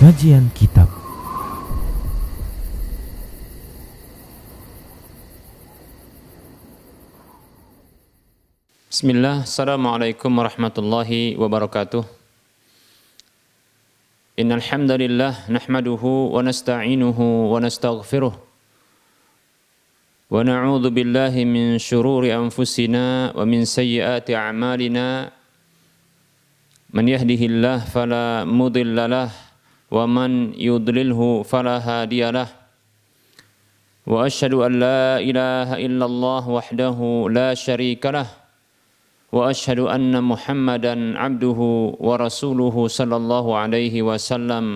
Kajian Kitab. Bismillah, Assalamualaikum warahmatullahi wabarakatuh. Innal hamdalillah nahmaduhu wa nasta'inuhu wa nastaghfiruh. Wa na'udzu billahi min shururi anfusina wa min sayyiati a'malina. Man yahdihillah fala mudilla ومن يضلله فلا هادي له. وأشهد أن لا إله إلا الله وحده لا شريك له. وأشهد أن محمدا عبده ورسوله صلى الله عليه وسلم.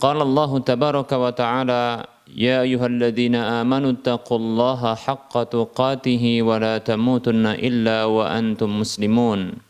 قال الله تبارك وتعالى يا أيها الذين آمنوا اتقوا الله حق تقاته ولا تموتن إلا وأنتم مسلمون.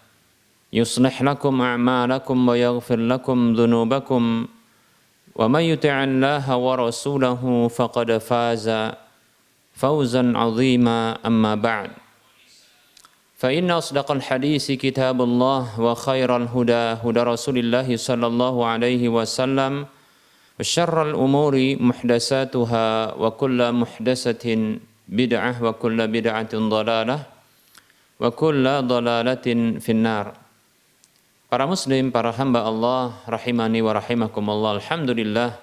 يصلح لكم أعمالكم ويغفر لكم ذنوبكم ومن يطع الله ورسوله فقد فاز فوزا عظيما أما بعد. فإن أصدق الحديث كتاب الله وخير الهدى هدى رسول الله صلى الله عليه وسلم وشر الأمور محدثاتها وكل محدثة بدعة وكل بدعة ضلالة وكل ضلالة في النار. Para muslim, para hamba Allah, rahimani wa rahimakumullah, Alhamdulillah,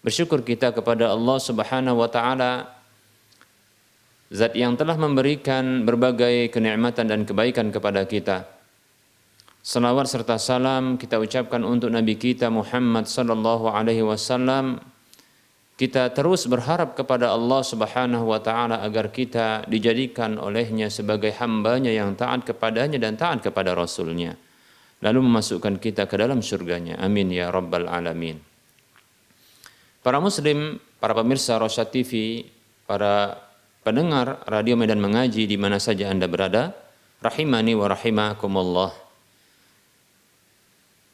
bersyukur kita kepada Allah subhanahu wa ta'ala, Zat yang telah memberikan berbagai kenikmatan dan kebaikan kepada kita. Salawat serta salam kita ucapkan untuk Nabi kita Muhammad sallallahu alaihi wasallam. Kita terus berharap kepada Allah Subhanahu wa taala agar kita dijadikan olehnya sebagai hambanya yang taat kepadanya dan taat kepada Rasulnya lalu memasukkan kita ke dalam surganya. Amin ya rabbal alamin. Para muslim, para pemirsa Rosyad TV, para pendengar radio Medan Mengaji di mana saja Anda berada, rahimani wa rahimakumullah.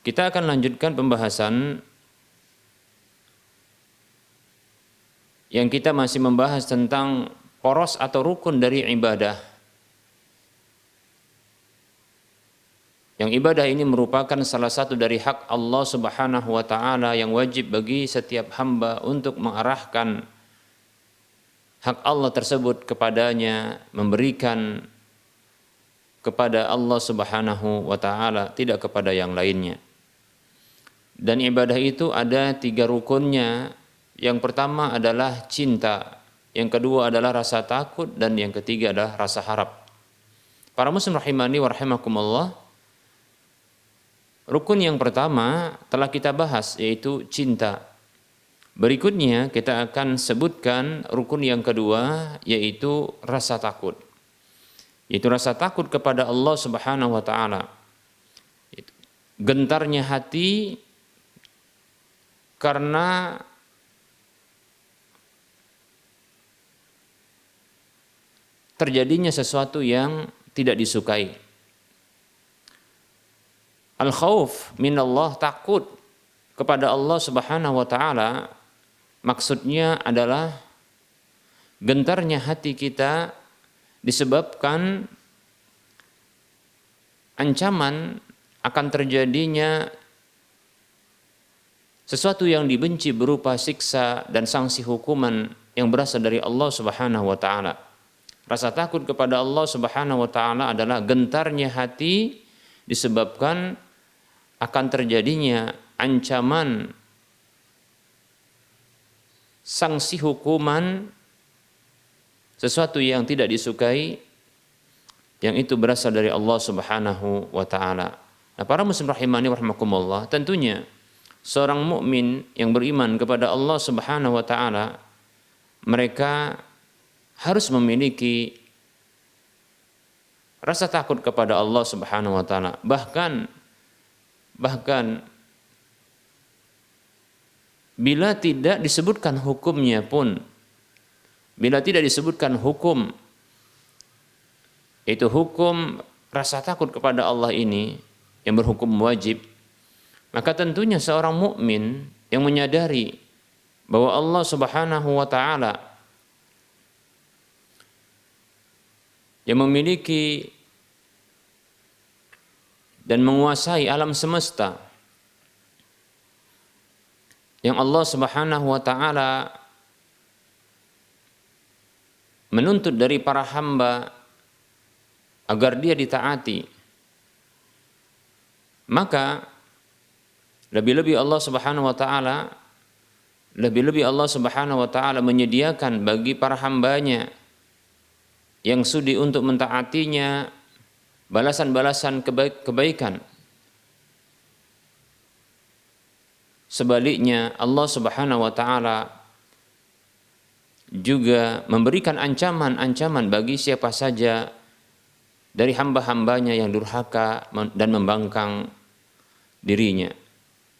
Kita akan lanjutkan pembahasan yang kita masih membahas tentang poros atau rukun dari ibadah Yang ibadah ini merupakan salah satu dari hak Allah Subhanahu wa taala yang wajib bagi setiap hamba untuk mengarahkan hak Allah tersebut kepadanya, memberikan kepada Allah Subhanahu wa taala, tidak kepada yang lainnya. Dan ibadah itu ada tiga rukunnya. Yang pertama adalah cinta, yang kedua adalah rasa takut dan yang ketiga adalah rasa harap. Para muslim rahimani wa Rukun yang pertama telah kita bahas yaitu cinta. Berikutnya kita akan sebutkan rukun yang kedua yaitu rasa takut. Yaitu rasa takut kepada Allah Subhanahu wa taala. Gentarnya hati karena terjadinya sesuatu yang tidak disukai Al khauf minallah takut kepada Allah Subhanahu wa taala maksudnya adalah gentarnya hati kita disebabkan ancaman akan terjadinya sesuatu yang dibenci berupa siksa dan sanksi hukuman yang berasal dari Allah Subhanahu wa taala. Rasa takut kepada Allah Subhanahu wa taala adalah gentarnya hati disebabkan akan terjadinya ancaman sanksi hukuman sesuatu yang tidak disukai yang itu berasal dari Allah Subhanahu wa taala. Nah, para muslim rahimani rahimakumullah, tentunya seorang mukmin yang beriman kepada Allah Subhanahu wa taala mereka harus memiliki rasa takut kepada Allah Subhanahu wa taala. Bahkan Bahkan bila tidak disebutkan hukumnya pun bila tidak disebutkan hukum itu hukum rasa takut kepada Allah ini yang berhukum wajib maka tentunya seorang mukmin yang menyadari bahwa Allah Subhanahu wa taala yang memiliki dan menguasai alam semesta. Yang Allah Subhanahu wa taala menuntut dari para hamba agar dia ditaati. Maka lebih-lebih Allah Subhanahu wa taala lebih-lebih Allah Subhanahu wa taala menyediakan bagi para hambanya yang sudi untuk mentaatinya balasan-balasan kebaikan. Sebaliknya Allah Subhanahu wa taala juga memberikan ancaman-ancaman bagi siapa saja dari hamba-hambanya yang durhaka dan membangkang dirinya.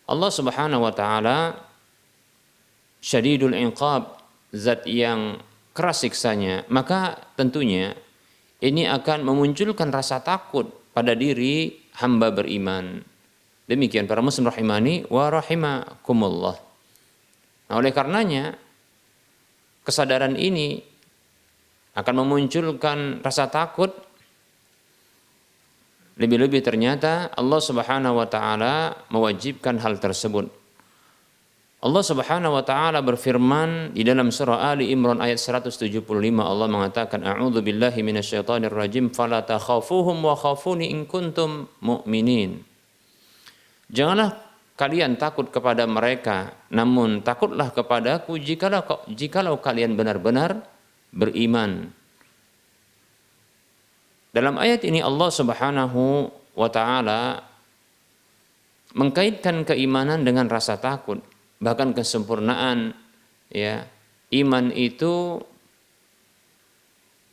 Allah Subhanahu wa taala syadidul inqab, zat yang keras siksanya, maka tentunya ini akan memunculkan rasa takut pada diri hamba beriman. Demikian para muslim rahimani wa rahimakumullah. Nah, oleh karenanya kesadaran ini akan memunculkan rasa takut lebih-lebih ternyata Allah Subhanahu wa taala mewajibkan hal tersebut. Allah Subhanahu wa taala berfirman di dalam surah Ali Imran ayat 175 Allah mengatakan a'udzu billahi minasyaitonir rajim fala takhafuhum wa khafuni in kuntum mu'minin. Janganlah kalian takut kepada mereka namun takutlah kepadaku jikalau jikalau kalian benar-benar beriman. Dalam ayat ini Allah Subhanahu wa taala mengkaitkan keimanan dengan rasa takut bahkan kesempurnaan ya iman itu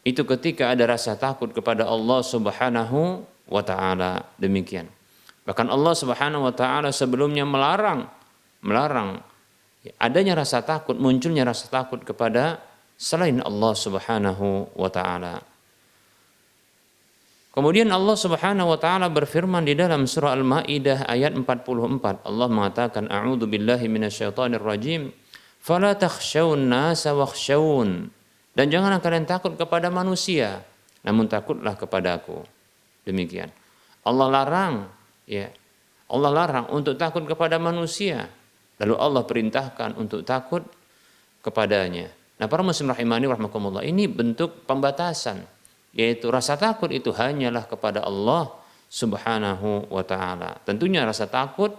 itu ketika ada rasa takut kepada Allah Subhanahu wa taala. Demikian. Bahkan Allah Subhanahu wa taala sebelumnya melarang melarang adanya rasa takut munculnya rasa takut kepada selain Allah Subhanahu wa taala Kemudian Allah Subhanahu wa taala berfirman di dalam surah Al-Maidah ayat 44. Allah mengatakan a'udzu billahi minasyaitonir rajim. Fala takhshawun nasa wakhshawun. Dan janganlah kalian takut kepada manusia, namun takutlah kepadaku. Demikian. Allah larang ya. Allah larang untuk takut kepada manusia. Lalu Allah perintahkan untuk takut kepadanya. Nah, para muslim rahimani rahmakumullah, ini bentuk pembatasan yaitu rasa takut itu hanyalah kepada Allah Subhanahu wa taala. Tentunya rasa takut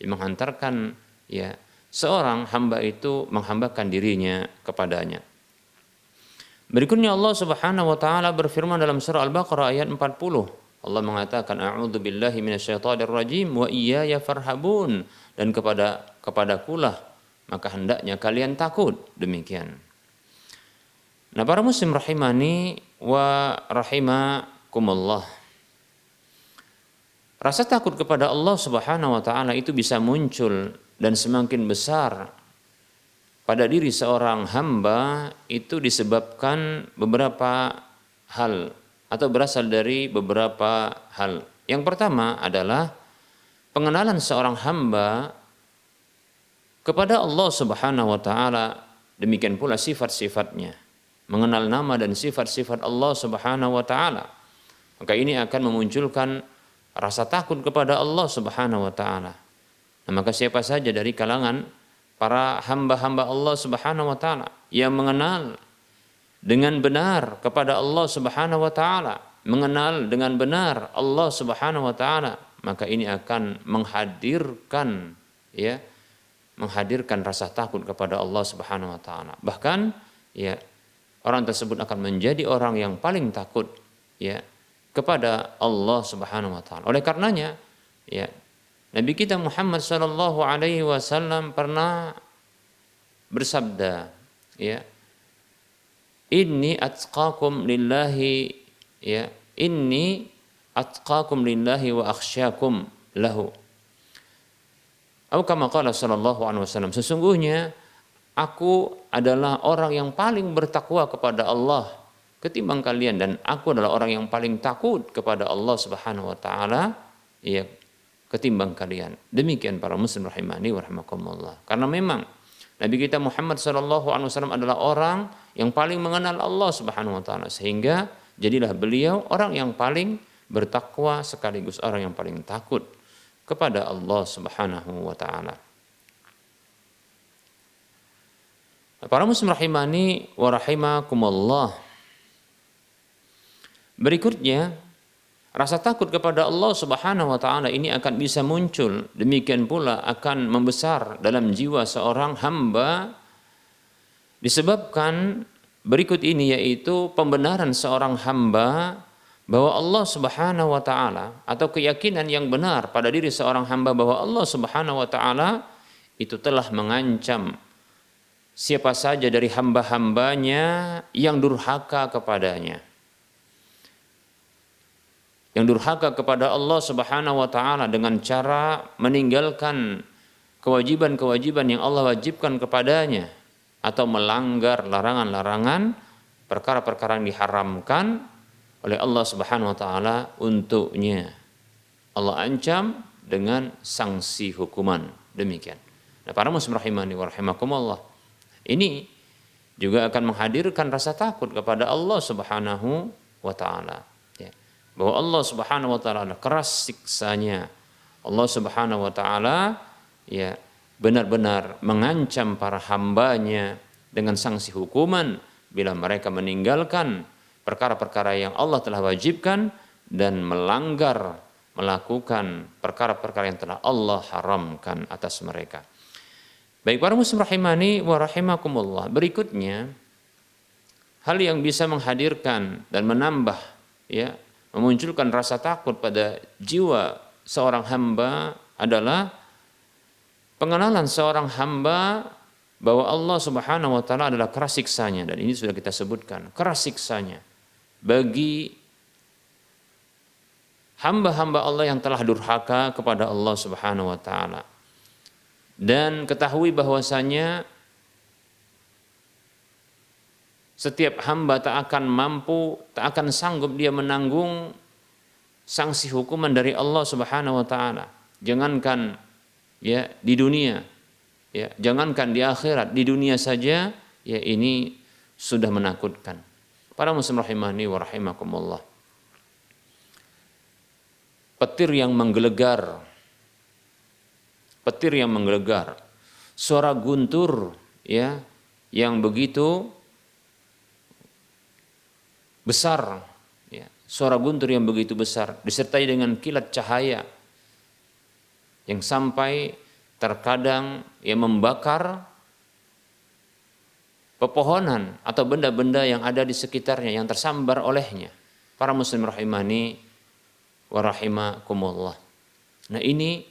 yang menghantarkan ya seorang hamba itu menghambakan dirinya kepadanya. Berikutnya Allah Subhanahu wa taala berfirman dalam surah Al-Baqarah ayat 40. Allah mengatakan a'udzu billahi minasyaitonir rajim wa iyaya farhabun dan kepada kepadakulah maka hendaknya kalian takut demikian. Nah, para muslim rahimani wa rahimakumullah. Rasa takut kepada Allah Subhanahu wa taala itu bisa muncul dan semakin besar pada diri seorang hamba itu disebabkan beberapa hal atau berasal dari beberapa hal. Yang pertama adalah pengenalan seorang hamba kepada Allah Subhanahu wa taala, demikian pula sifat-sifatnya mengenal nama dan sifat-sifat Allah Subhanahu wa taala. Maka ini akan memunculkan rasa takut kepada Allah Subhanahu wa taala. Nah, maka siapa saja dari kalangan para hamba-hamba Allah Subhanahu wa taala yang mengenal dengan benar kepada Allah Subhanahu wa taala, mengenal dengan benar Allah Subhanahu wa taala, maka ini akan menghadirkan ya menghadirkan rasa takut kepada Allah Subhanahu wa taala. Bahkan ya orang tersebut akan menjadi orang yang paling takut ya kepada Allah Subhanahu wa taala. Oleh karenanya ya Nabi kita Muhammad sallallahu alaihi wasallam pernah bersabda ya Inni atqakum lillahi ya inni atqakum lillahi wa akhsyakum lahu. Atau kama qala sallallahu alaihi wasallam, sesungguhnya aku adalah orang yang paling bertakwa kepada Allah ketimbang kalian dan aku adalah orang yang paling takut kepada Allah Subhanahu wa taala ya ketimbang kalian. Demikian para muslim rahimani wa. Karena memang Nabi kita Muhammad sallallahu alaihi wasallam adalah orang yang paling mengenal Allah Subhanahu wa taala sehingga jadilah beliau orang yang paling bertakwa sekaligus orang yang paling takut kepada Allah Subhanahu wa taala. Para muslim rahimani wa rahimakumullah. Berikutnya, rasa takut kepada Allah Subhanahu wa taala ini akan bisa muncul, demikian pula akan membesar dalam jiwa seorang hamba disebabkan berikut ini yaitu pembenaran seorang hamba bahwa Allah Subhanahu wa taala atau keyakinan yang benar pada diri seorang hamba bahwa Allah Subhanahu wa taala itu telah mengancam siapa saja dari hamba-hambanya yang durhaka kepadanya. Yang durhaka kepada Allah Subhanahu wa taala dengan cara meninggalkan kewajiban-kewajiban yang Allah wajibkan kepadanya atau melanggar larangan-larangan perkara-perkara yang diharamkan oleh Allah Subhanahu wa taala untuknya. Allah ancam dengan sanksi hukuman. Demikian. Nah, para muslim rahimani wa rahimakumullah. Ini juga akan menghadirkan rasa takut kepada Allah Subhanahu wa taala. Ya. Bahwa Allah Subhanahu wa taala keras siksanya. Allah Subhanahu wa taala ya benar-benar mengancam para hambanya dengan sanksi hukuman bila mereka meninggalkan perkara-perkara yang Allah telah wajibkan dan melanggar melakukan perkara-perkara yang telah Allah haramkan atas mereka. Baik para muslim rahimani wa rahimakumullah. Berikutnya hal yang bisa menghadirkan dan menambah ya memunculkan rasa takut pada jiwa seorang hamba adalah pengenalan seorang hamba bahwa Allah Subhanahu wa taala adalah keras siksanya dan ini sudah kita sebutkan, keras siksanya bagi hamba-hamba Allah yang telah durhaka kepada Allah Subhanahu wa taala. Dan ketahui bahwasanya setiap hamba tak akan mampu, tak akan sanggup dia menanggung sanksi hukuman dari Allah Subhanahu wa taala. Jangankan ya di dunia, ya jangankan di akhirat, di dunia saja ya ini sudah menakutkan. Para muslim rahimani wa rahimakumullah. Petir yang menggelegar. Petir yang menggelegar. Suara guntur ya yang begitu besar ya. Suara guntur yang begitu besar disertai dengan kilat cahaya yang sampai terkadang ya membakar pepohonan atau benda-benda yang ada di sekitarnya yang tersambar olehnya. Para muslim rahimani wa rahimakumullah. Nah, ini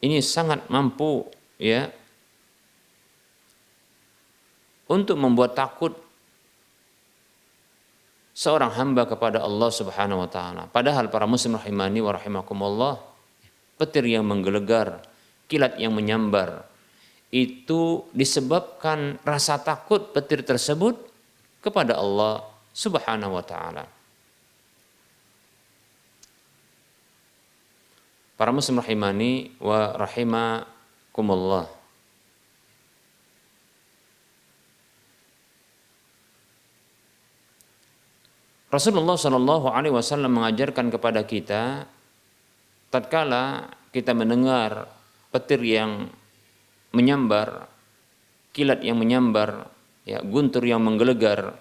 ini sangat mampu ya untuk membuat takut seorang hamba kepada Allah Subhanahu wa taala. Padahal para muslim rahimani wa rahimakumullah petir yang menggelegar, kilat yang menyambar, itu disebabkan rasa takut petir tersebut kepada Allah Subhanahu wa taala. Para muslim rahimani wa rahimakumullah. Rasulullah Shallallahu Alaihi Wasallam mengajarkan kepada kita, tatkala kita mendengar petir yang menyambar, kilat yang menyambar, ya guntur yang menggelegar.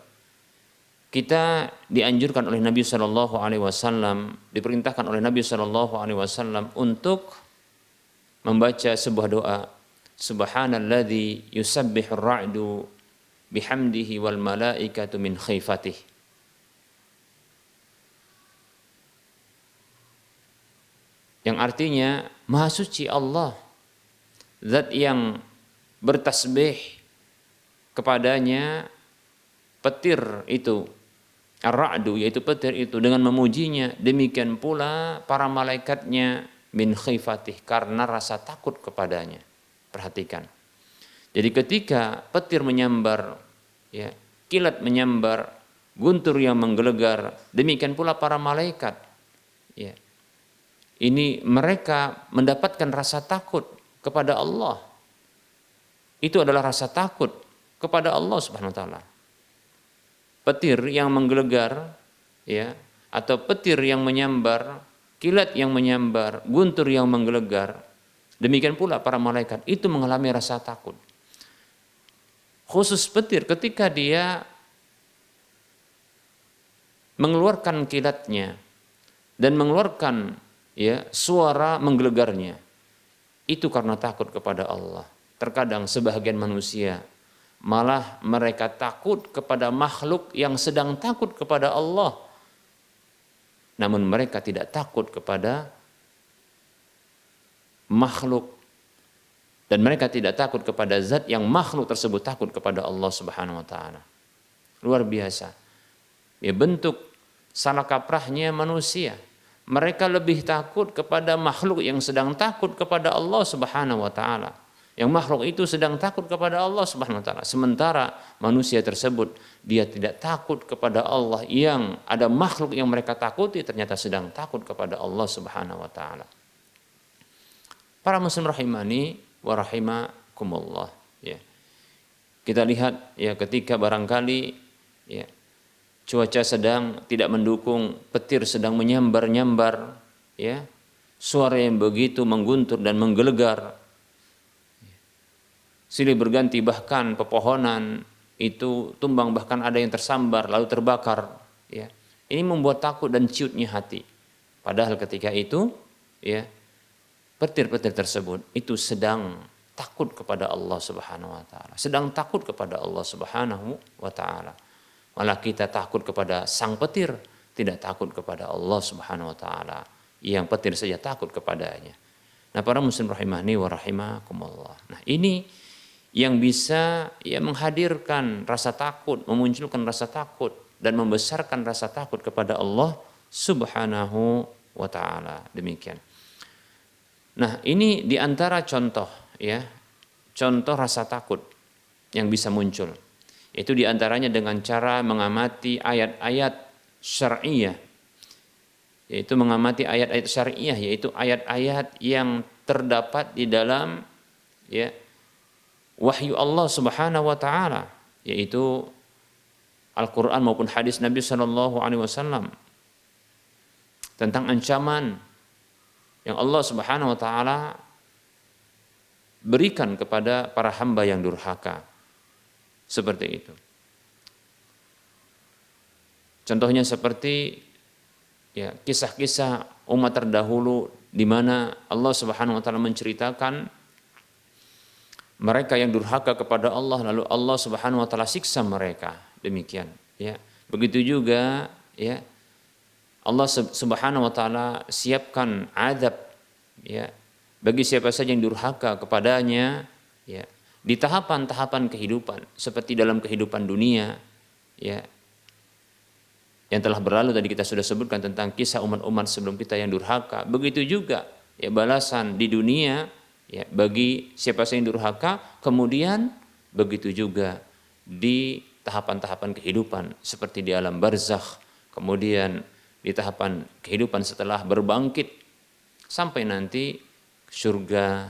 Kita dianjurkan oleh Nabi Shallallahu Alaihi Wasallam, diperintahkan oleh Nabi Shallallahu Alaihi Wasallam untuk membaca sebuah doa. Subhanalladzi yusabbihu ra'du bihamdihi wal malaikatu min khifatih. Yang artinya Maha suci Allah zat yang bertasbih kepadanya petir itu ar-ra'du yaitu petir itu dengan memujinya demikian pula para malaikatnya min khifatih karena rasa takut kepadanya. Perhatikan. Jadi ketika petir menyambar, ya, kilat menyambar, guntur yang menggelegar, demikian pula para malaikat. Ya. Ini mereka mendapatkan rasa takut kepada Allah. Itu adalah rasa takut kepada Allah Subhanahu wa taala. Petir yang menggelegar ya atau petir yang menyambar kilat yang menyambar, guntur yang menggelegar. Demikian pula para malaikat itu mengalami rasa takut. Khusus petir ketika dia mengeluarkan kilatnya dan mengeluarkan ya suara menggelegarnya itu karena takut kepada Allah. Terkadang sebahagian manusia malah mereka takut kepada makhluk yang sedang takut kepada Allah namun mereka tidak takut kepada makhluk dan mereka tidak takut kepada zat yang makhluk tersebut takut kepada Allah Subhanahu wa taala. Luar biasa. Ya bentuk salah kaprahnya manusia. Mereka lebih takut kepada makhluk yang sedang takut kepada Allah Subhanahu wa taala. Yang makhluk itu sedang takut kepada Allah Subhanahu wa taala. Sementara manusia tersebut dia tidak takut kepada Allah yang ada makhluk yang mereka takuti ternyata sedang takut kepada Allah Subhanahu wa taala. Para muslim rahimani wa rahimakumullah ya. Kita lihat ya ketika barangkali ya cuaca sedang tidak mendukung, petir sedang menyambar-nyambar ya. Suara yang begitu mengguntur dan menggelegar silih berganti bahkan pepohonan itu tumbang bahkan ada yang tersambar lalu terbakar ya. Ini membuat takut dan ciutnya hati. Padahal ketika itu ya petir-petir tersebut itu sedang takut kepada Allah Subhanahu wa taala sedang takut kepada Allah Subhanahu wa taala. Malah kita takut kepada sang petir tidak takut kepada Allah Subhanahu wa taala. Yang petir saja takut kepadanya. Nah para muslim rahimani wa rahimakumullah. Nah ini yang bisa ya menghadirkan rasa takut, memunculkan rasa takut dan membesarkan rasa takut kepada Allah Subhanahu wa taala. Demikian. Nah, ini di antara contoh ya, contoh rasa takut yang bisa muncul. Itu di antaranya dengan cara mengamati ayat-ayat syariah, yaitu mengamati ayat-ayat syariah, yaitu ayat-ayat yang terdapat di dalam ya wahyu Allah Subhanahu wa taala yaitu Al-Qur'an maupun hadis Nabi Shallallahu alaihi wasallam tentang ancaman yang Allah Subhanahu wa taala berikan kepada para hamba yang durhaka. Seperti itu. Contohnya seperti ya kisah-kisah umat terdahulu di mana Allah Subhanahu wa taala menceritakan mereka yang durhaka kepada Allah lalu Allah Subhanahu wa taala siksa mereka. Demikian ya. Begitu juga ya Allah Subhanahu wa taala siapkan adab ya bagi siapa saja yang durhaka kepadanya ya di tahapan-tahapan kehidupan seperti dalam kehidupan dunia ya yang telah berlalu tadi kita sudah sebutkan tentang kisah umat-umat sebelum kita yang durhaka. Begitu juga ya balasan di dunia ya bagi siapa saja yang durhaka kemudian begitu juga di tahapan-tahapan kehidupan seperti di alam barzakh kemudian di tahapan kehidupan setelah berbangkit sampai nanti surga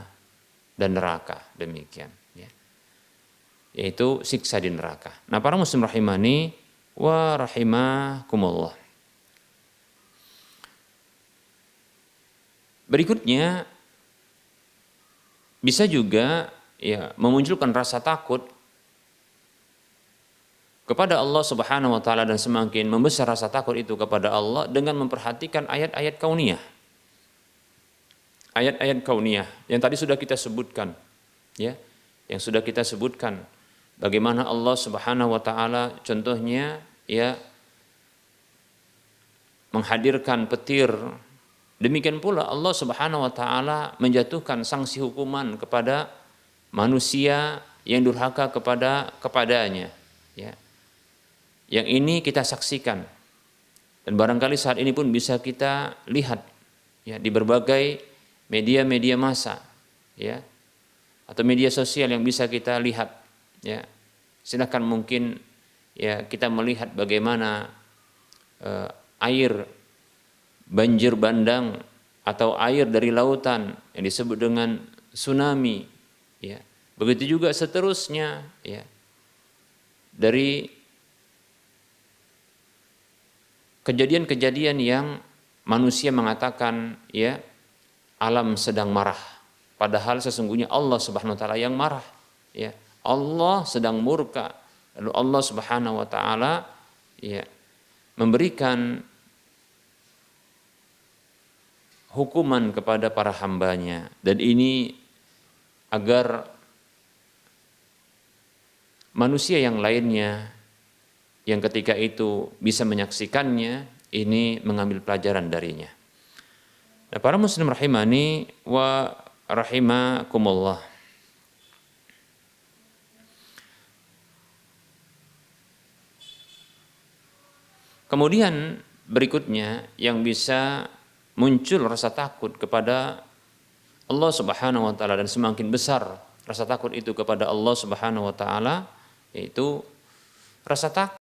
dan neraka demikian ya. yaitu siksa di neraka nah para muslim rahimani wa rahimakumullah berikutnya bisa juga ya memunculkan rasa takut kepada Allah Subhanahu wa taala dan semakin membesar rasa takut itu kepada Allah dengan memperhatikan ayat-ayat kauniyah. Ayat-ayat kauniyah yang tadi sudah kita sebutkan ya, yang sudah kita sebutkan bagaimana Allah Subhanahu wa taala contohnya ya menghadirkan petir Demikian pula Allah Subhanahu wa taala menjatuhkan sanksi hukuman kepada manusia yang durhaka kepada kepadanya ya. Yang ini kita saksikan dan barangkali saat ini pun bisa kita lihat ya di berbagai media-media massa ya atau media sosial yang bisa kita lihat ya silahkan mungkin ya kita melihat bagaimana uh, air banjir bandang atau air dari lautan yang disebut dengan tsunami ya. Begitu juga seterusnya ya. Dari kejadian-kejadian yang manusia mengatakan ya alam sedang marah. Padahal sesungguhnya Allah Subhanahu wa taala yang marah ya. Allah sedang murka. Lalu Allah Subhanahu wa taala ya memberikan hukuman kepada para hambanya dan ini agar manusia yang lainnya yang ketika itu bisa menyaksikannya ini mengambil pelajaran darinya. Nah, para muslim rahimani wa rahimakumullah. Kemudian berikutnya yang bisa muncul rasa takut kepada Allah Subhanahu wa taala dan semakin besar rasa takut itu kepada Allah Subhanahu wa taala yaitu rasa takut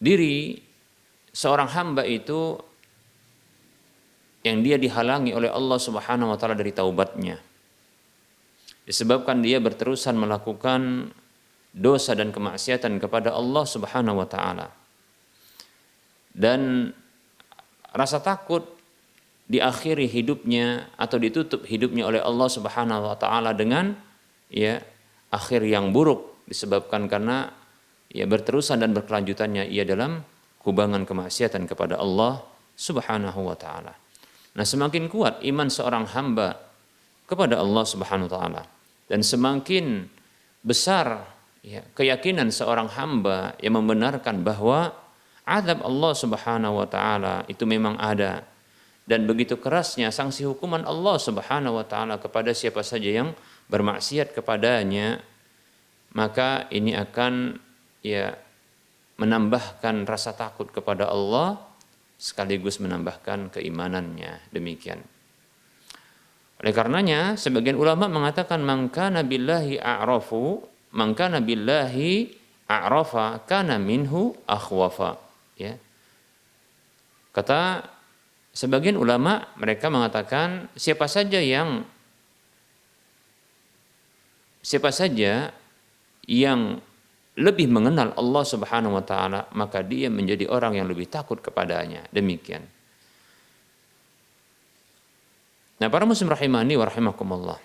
diri seorang hamba itu yang dia dihalangi oleh Allah Subhanahu wa taala dari taubatnya. Disebabkan dia berterusan melakukan dosa dan kemaksiatan kepada Allah Subhanahu wa taala. Dan rasa takut diakhiri hidupnya atau ditutup hidupnya oleh Allah Subhanahu wa taala dengan ya akhir yang buruk disebabkan karena ya berterusan dan berkelanjutannya ia dalam kubangan kemaksiatan kepada Allah Subhanahu wa taala. Nah, semakin kuat iman seorang hamba kepada Allah Subhanahu wa taala dan semakin besar ya, keyakinan seorang hamba yang membenarkan bahwa azab Allah Subhanahu wa taala itu memang ada. Dan begitu kerasnya sanksi hukuman Allah Subhanahu wa taala kepada siapa saja yang bermaksiat kepadanya maka ini akan ya menambahkan rasa takut kepada Allah sekaligus menambahkan keimanannya. Demikian. Oleh karenanya sebagian ulama mengatakan mangka billahi a'rafu mangka billahi a'rafa kana minhu akhwafa ya. Kata sebagian ulama mereka mengatakan siapa saja yang siapa saja yang lebih mengenal Allah Subhanahu wa taala, maka dia menjadi orang yang lebih takut kepadanya. Demikian. Nah, para muslim rahimani wa rahimakumullah.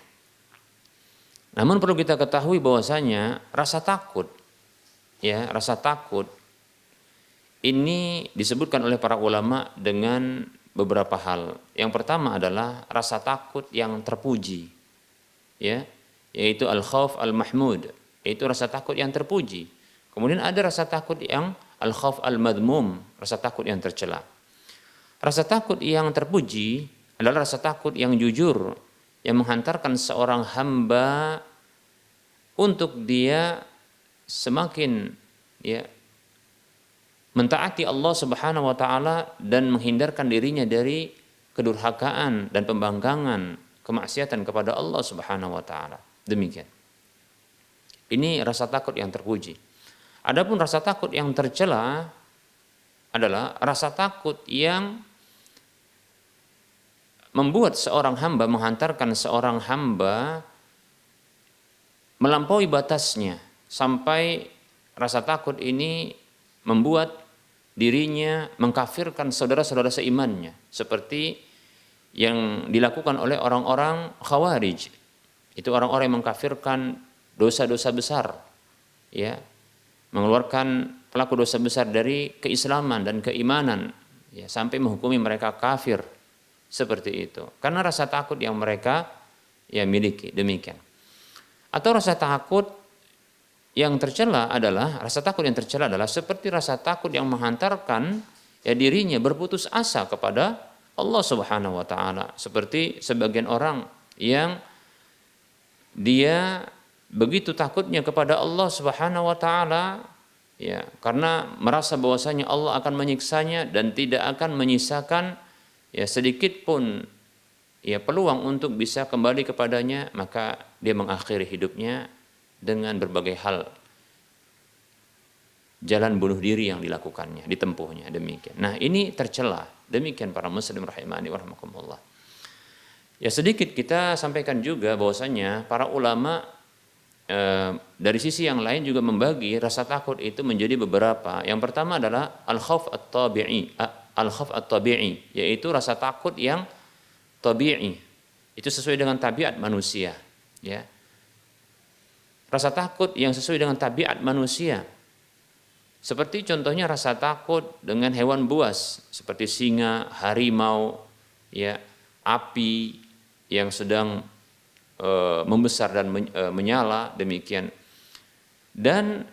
Namun perlu kita ketahui bahwasanya rasa takut ya, rasa takut ini disebutkan oleh para ulama dengan beberapa hal. Yang pertama adalah rasa takut yang terpuji. Ya, yaitu al-khauf al-mahmud yaitu rasa takut yang terpuji. Kemudian ada rasa takut yang al-khauf al-madmum, rasa takut yang tercela. Rasa takut yang terpuji adalah rasa takut yang jujur yang menghantarkan seorang hamba untuk dia semakin ya mentaati Allah Subhanahu wa taala dan menghindarkan dirinya dari kedurhakaan dan pembangkangan kemaksiatan kepada Allah Subhanahu wa taala. Demikian. Ini rasa takut yang terpuji. Adapun rasa takut yang tercela adalah rasa takut yang membuat seorang hamba menghantarkan seorang hamba melampaui batasnya sampai rasa takut ini membuat dirinya mengkafirkan saudara-saudara seimannya seperti yang dilakukan oleh orang-orang khawarij. Itu orang-orang yang mengkafirkan dosa-dosa besar ya. Mengeluarkan pelaku dosa besar dari keislaman dan keimanan ya sampai menghukumi mereka kafir seperti itu. Karena rasa takut yang mereka ya miliki demikian. Atau rasa takut yang tercela adalah rasa takut yang tercela adalah seperti rasa takut yang menghantarkan ya dirinya berputus asa kepada Allah Subhanahu wa taala. Seperti sebagian orang yang dia begitu takutnya kepada Allah Subhanahu wa taala ya karena merasa bahwasanya Allah akan menyiksanya dan tidak akan menyisakan ya sedikit pun ya peluang untuk bisa kembali kepadanya, maka dia mengakhiri hidupnya dengan berbagai hal jalan bunuh diri yang dilakukannya, ditempuhnya demikian. Nah, ini tercela. Demikian para muslim rahimani warahmatullah. Ya sedikit kita sampaikan juga bahwasanya para ulama eh, dari sisi yang lain juga membagi rasa takut itu menjadi beberapa. Yang pertama adalah al-khauf at-tabi'i, al-khauf at-tabi'i, yaitu rasa takut yang tabi'i. Itu sesuai dengan tabiat manusia, ya. Rasa takut yang sesuai dengan tabiat manusia. Seperti contohnya rasa takut dengan hewan buas seperti singa, harimau, ya, api yang sedang e, membesar dan men, e, menyala demikian. Dan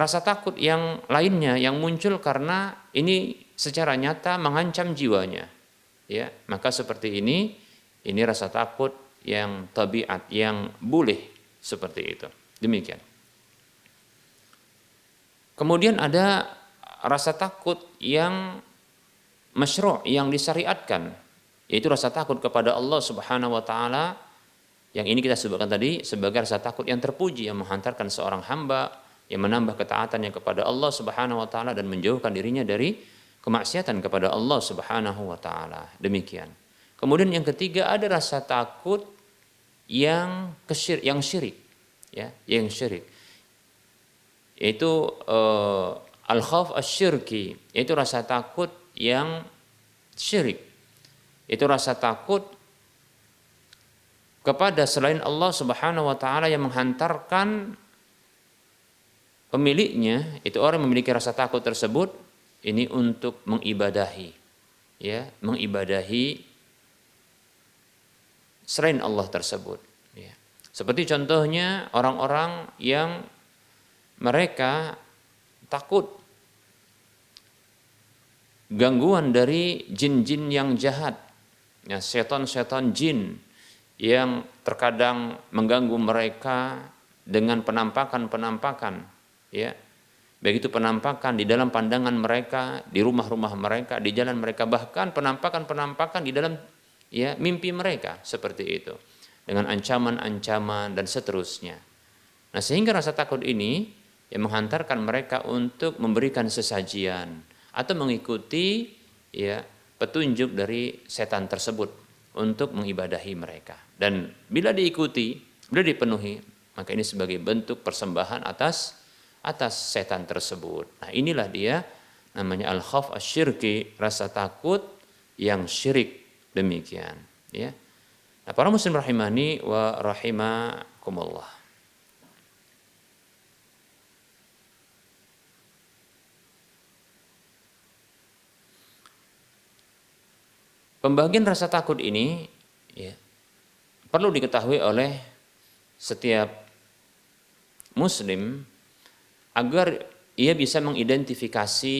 rasa takut yang lainnya yang muncul karena ini secara nyata mengancam jiwanya. Ya, maka seperti ini ini rasa takut yang tabiat yang boleh seperti itu. Demikian. Kemudian ada rasa takut yang masyru' yang disyariatkan yaitu rasa takut kepada Allah Subhanahu wa taala yang ini kita sebutkan tadi sebagai rasa takut yang terpuji yang menghantarkan seorang hamba yang menambah ketaatannya kepada Allah Subhanahu wa taala dan menjauhkan dirinya dari kemaksiatan kepada Allah Subhanahu wa taala. Demikian. Kemudian yang ketiga ada rasa takut yang kesyir, yang syirik ya, yang syirik. Yaitu uh, al khauf asyirki. Yaitu rasa takut yang syirik. Itu rasa takut kepada selain Allah Subhanahu wa taala yang menghantarkan pemiliknya itu orang memiliki rasa takut tersebut ini untuk mengibadahi. Ya mengibadahi selain Allah tersebut. Seperti contohnya orang-orang yang mereka takut gangguan dari jin-jin yang jahat, ya, setan-setan jin yang terkadang mengganggu mereka dengan penampakan-penampakan, ya. Begitu penampakan di dalam pandangan mereka, di rumah-rumah mereka, di jalan mereka, bahkan penampakan-penampakan di dalam ya mimpi mereka seperti itu. Dengan ancaman-ancaman dan seterusnya. Nah, sehingga rasa takut ini yang menghantarkan mereka untuk memberikan sesajian atau mengikuti ya petunjuk dari setan tersebut untuk mengibadahi mereka. Dan bila diikuti, bila dipenuhi, maka ini sebagai bentuk persembahan atas atas setan tersebut. Nah, inilah dia namanya al-khauf asyirki, rasa takut yang syirik demikian, ya. Nah, para muslim rahimani wa rahimakumullah. Pembagian rasa takut ini ya, perlu diketahui oleh setiap muslim agar ia bisa mengidentifikasi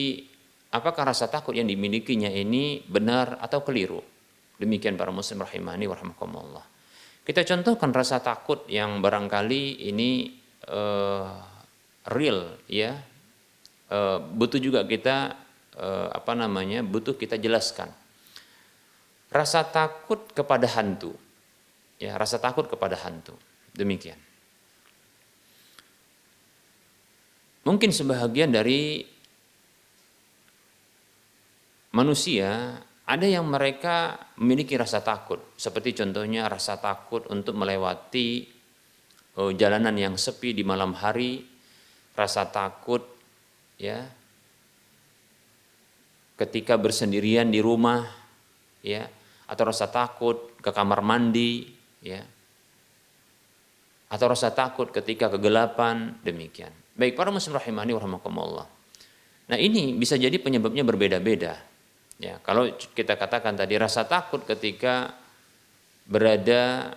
apakah rasa takut yang dimilikinya ini benar atau keliru. Demikian para muslim rahimani warahmatullah. Kita contohkan rasa takut yang barangkali ini uh, real ya. Uh, butuh juga kita uh, apa namanya? butuh kita jelaskan rasa takut kepada hantu. Ya, rasa takut kepada hantu. Demikian. Mungkin sebahagian dari manusia ada yang mereka memiliki rasa takut, seperti contohnya rasa takut untuk melewati oh, jalanan yang sepi di malam hari, rasa takut ya ketika bersendirian di rumah ya atau rasa takut ke kamar mandi ya atau rasa takut ketika kegelapan demikian. Baik para muslim rahimani warahmatullah nah ini bisa jadi penyebabnya berbeda-beda ya kalau kita katakan tadi rasa takut ketika berada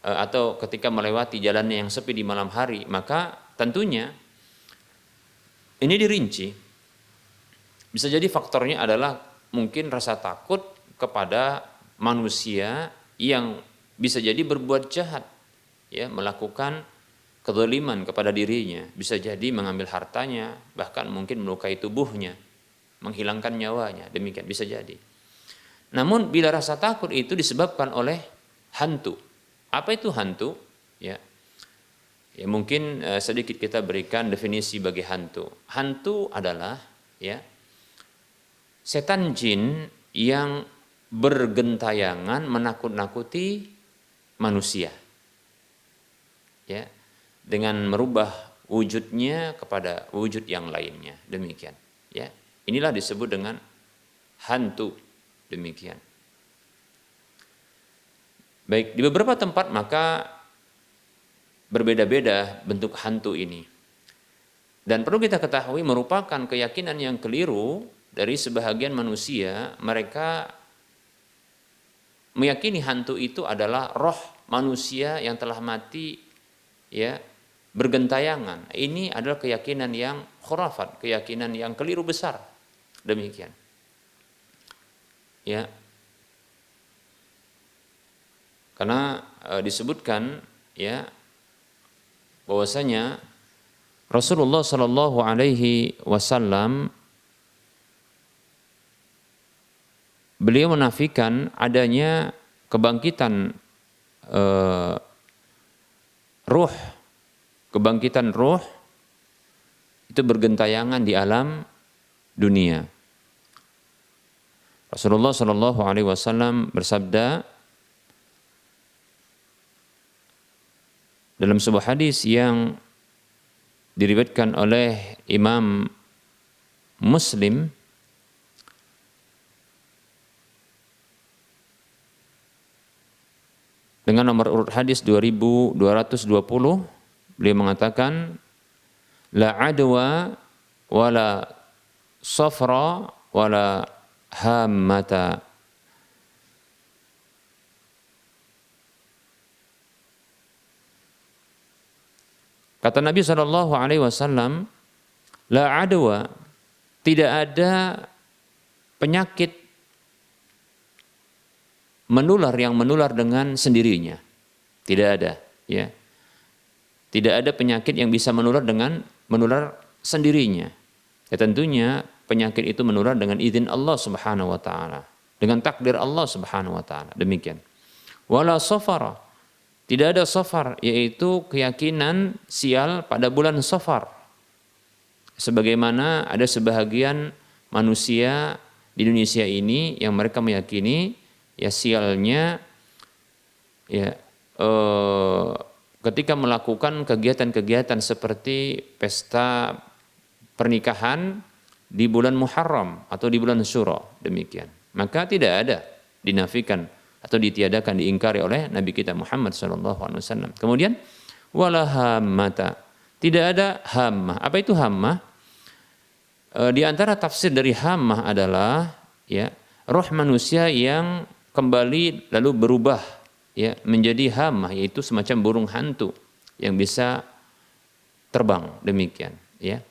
eh, atau ketika melewati jalan yang sepi di malam hari maka tentunya ini dirinci. Bisa jadi faktornya adalah mungkin rasa takut kepada manusia yang bisa jadi berbuat jahat ya melakukan kezaliman kepada dirinya. Bisa jadi mengambil hartanya bahkan mungkin melukai tubuhnya menghilangkan nyawanya demikian bisa jadi Namun bila rasa takut itu disebabkan oleh hantu. Apa itu hantu? Ya. Ya mungkin uh, sedikit kita berikan definisi bagi hantu. Hantu adalah ya setan jin yang bergentayangan menakut-nakuti manusia. Ya, dengan merubah wujudnya kepada wujud yang lainnya. Demikian. Inilah disebut dengan hantu. Demikian. Baik, di beberapa tempat maka berbeda-beda bentuk hantu ini. Dan perlu kita ketahui merupakan keyakinan yang keliru dari sebahagian manusia, mereka meyakini hantu itu adalah roh manusia yang telah mati ya bergentayangan. Ini adalah keyakinan yang khurafat, keyakinan yang keliru besar. Demikian. Ya. Karena e, disebutkan ya bahwasanya Rasulullah Shallallahu alaihi wasallam beliau menafikan adanya kebangkitan uh, ruh, kebangkitan ruh itu bergentayangan di alam dunia. Rasulullah Shallallahu Alaihi Wasallam bersabda dalam sebuah hadis yang diriwayatkan oleh Imam Muslim dengan nomor urut hadis 2220 beliau mengatakan la adwa wala safra wala hammata Kata Nabi Shallallahu Alaihi Wasallam, la adwa tidak ada penyakit menular yang menular dengan sendirinya. Tidak ada, ya. Tidak ada penyakit yang bisa menular dengan menular sendirinya. Ya tentunya penyakit itu menular dengan izin Allah Subhanahu wa taala, dengan takdir Allah Subhanahu wa taala. Demikian. Wala safara. Tidak ada safar yaitu keyakinan sial pada bulan safar. Sebagaimana ada sebahagian manusia di Indonesia ini yang mereka meyakini ya sialnya ya eh, ketika melakukan kegiatan-kegiatan seperti pesta pernikahan di bulan Muharram atau di bulan Syuro demikian maka tidak ada dinafikan atau ditiadakan diingkari oleh Nabi kita Muhammad SAW. Kemudian wala tidak ada hammah. Apa itu hammah? E, di antara tafsir dari hammah adalah ya roh manusia yang kembali lalu berubah ya menjadi hama yaitu semacam burung hantu yang bisa terbang demikian ya.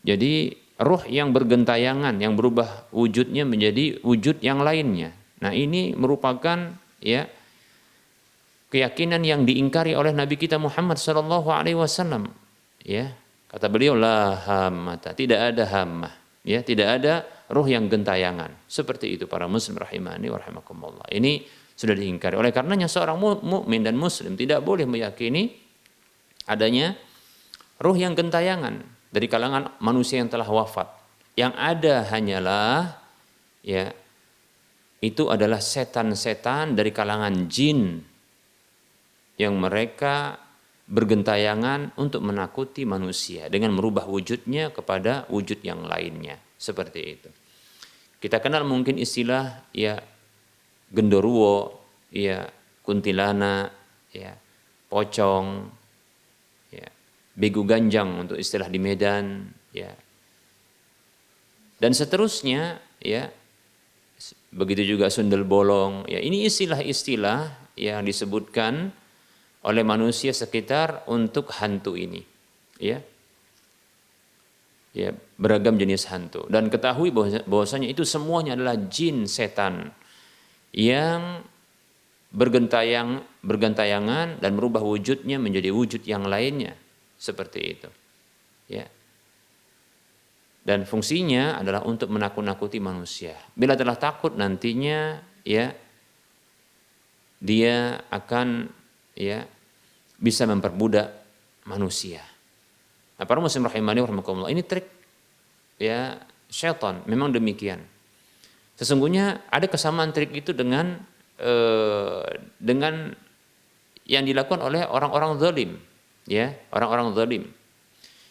Jadi roh yang bergentayangan yang berubah wujudnya menjadi wujud yang lainnya. Nah, ini merupakan ya keyakinan yang diingkari oleh Nabi kita Muhammad sallallahu alaihi wasallam ya. Kata beliau la hamata, tidak ada hamah ya, tidak ada roh yang gentayangan. Seperti itu para muslim rahimani wa rahimakumullah. Ini sudah diingkari. Oleh karenanya seorang mukmin dan muslim tidak boleh meyakini adanya roh yang gentayangan dari kalangan manusia yang telah wafat. Yang ada hanyalah ya itu adalah setan-setan dari kalangan jin yang mereka bergentayangan untuk menakuti manusia dengan merubah wujudnya kepada wujud yang lainnya seperti itu. Kita kenal mungkin istilah ya genderuwo, ya kuntilana, ya pocong, begu ganjang untuk istilah di Medan, ya. Dan seterusnya, ya begitu juga sundel bolong, ya. Ini istilah-istilah yang disebutkan oleh manusia sekitar untuk hantu ini, ya. Ya beragam jenis hantu. Dan ketahui bahwasanya itu semuanya adalah jin setan yang bergentayang bergentayangan dan merubah wujudnya menjadi wujud yang lainnya seperti itu ya dan fungsinya adalah untuk menakut-nakuti manusia. Bila telah takut nantinya ya dia akan ya bisa memperbudak manusia. Nah, para muslim rahimani rahimakumullah ini trik ya syaitan memang demikian. Sesungguhnya ada kesamaan trik itu dengan eh, dengan yang dilakukan oleh orang-orang zalim ya, orang-orang zalim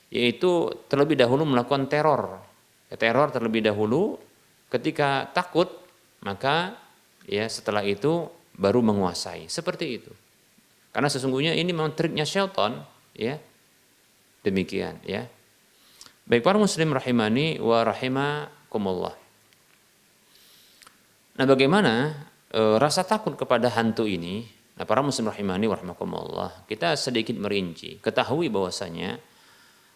yaitu terlebih dahulu melakukan teror. Ya, teror terlebih dahulu ketika takut maka ya setelah itu baru menguasai. Seperti itu. Karena sesungguhnya ini memang triknya syaitan ya. Demikian ya. Baik para muslim rahimani wa rahimakumullah. Nah, bagaimana e, rasa takut kepada hantu ini? Nah, para muslim rahimani wa rahimakumullah, kita sedikit merinci. Ketahui bahwasanya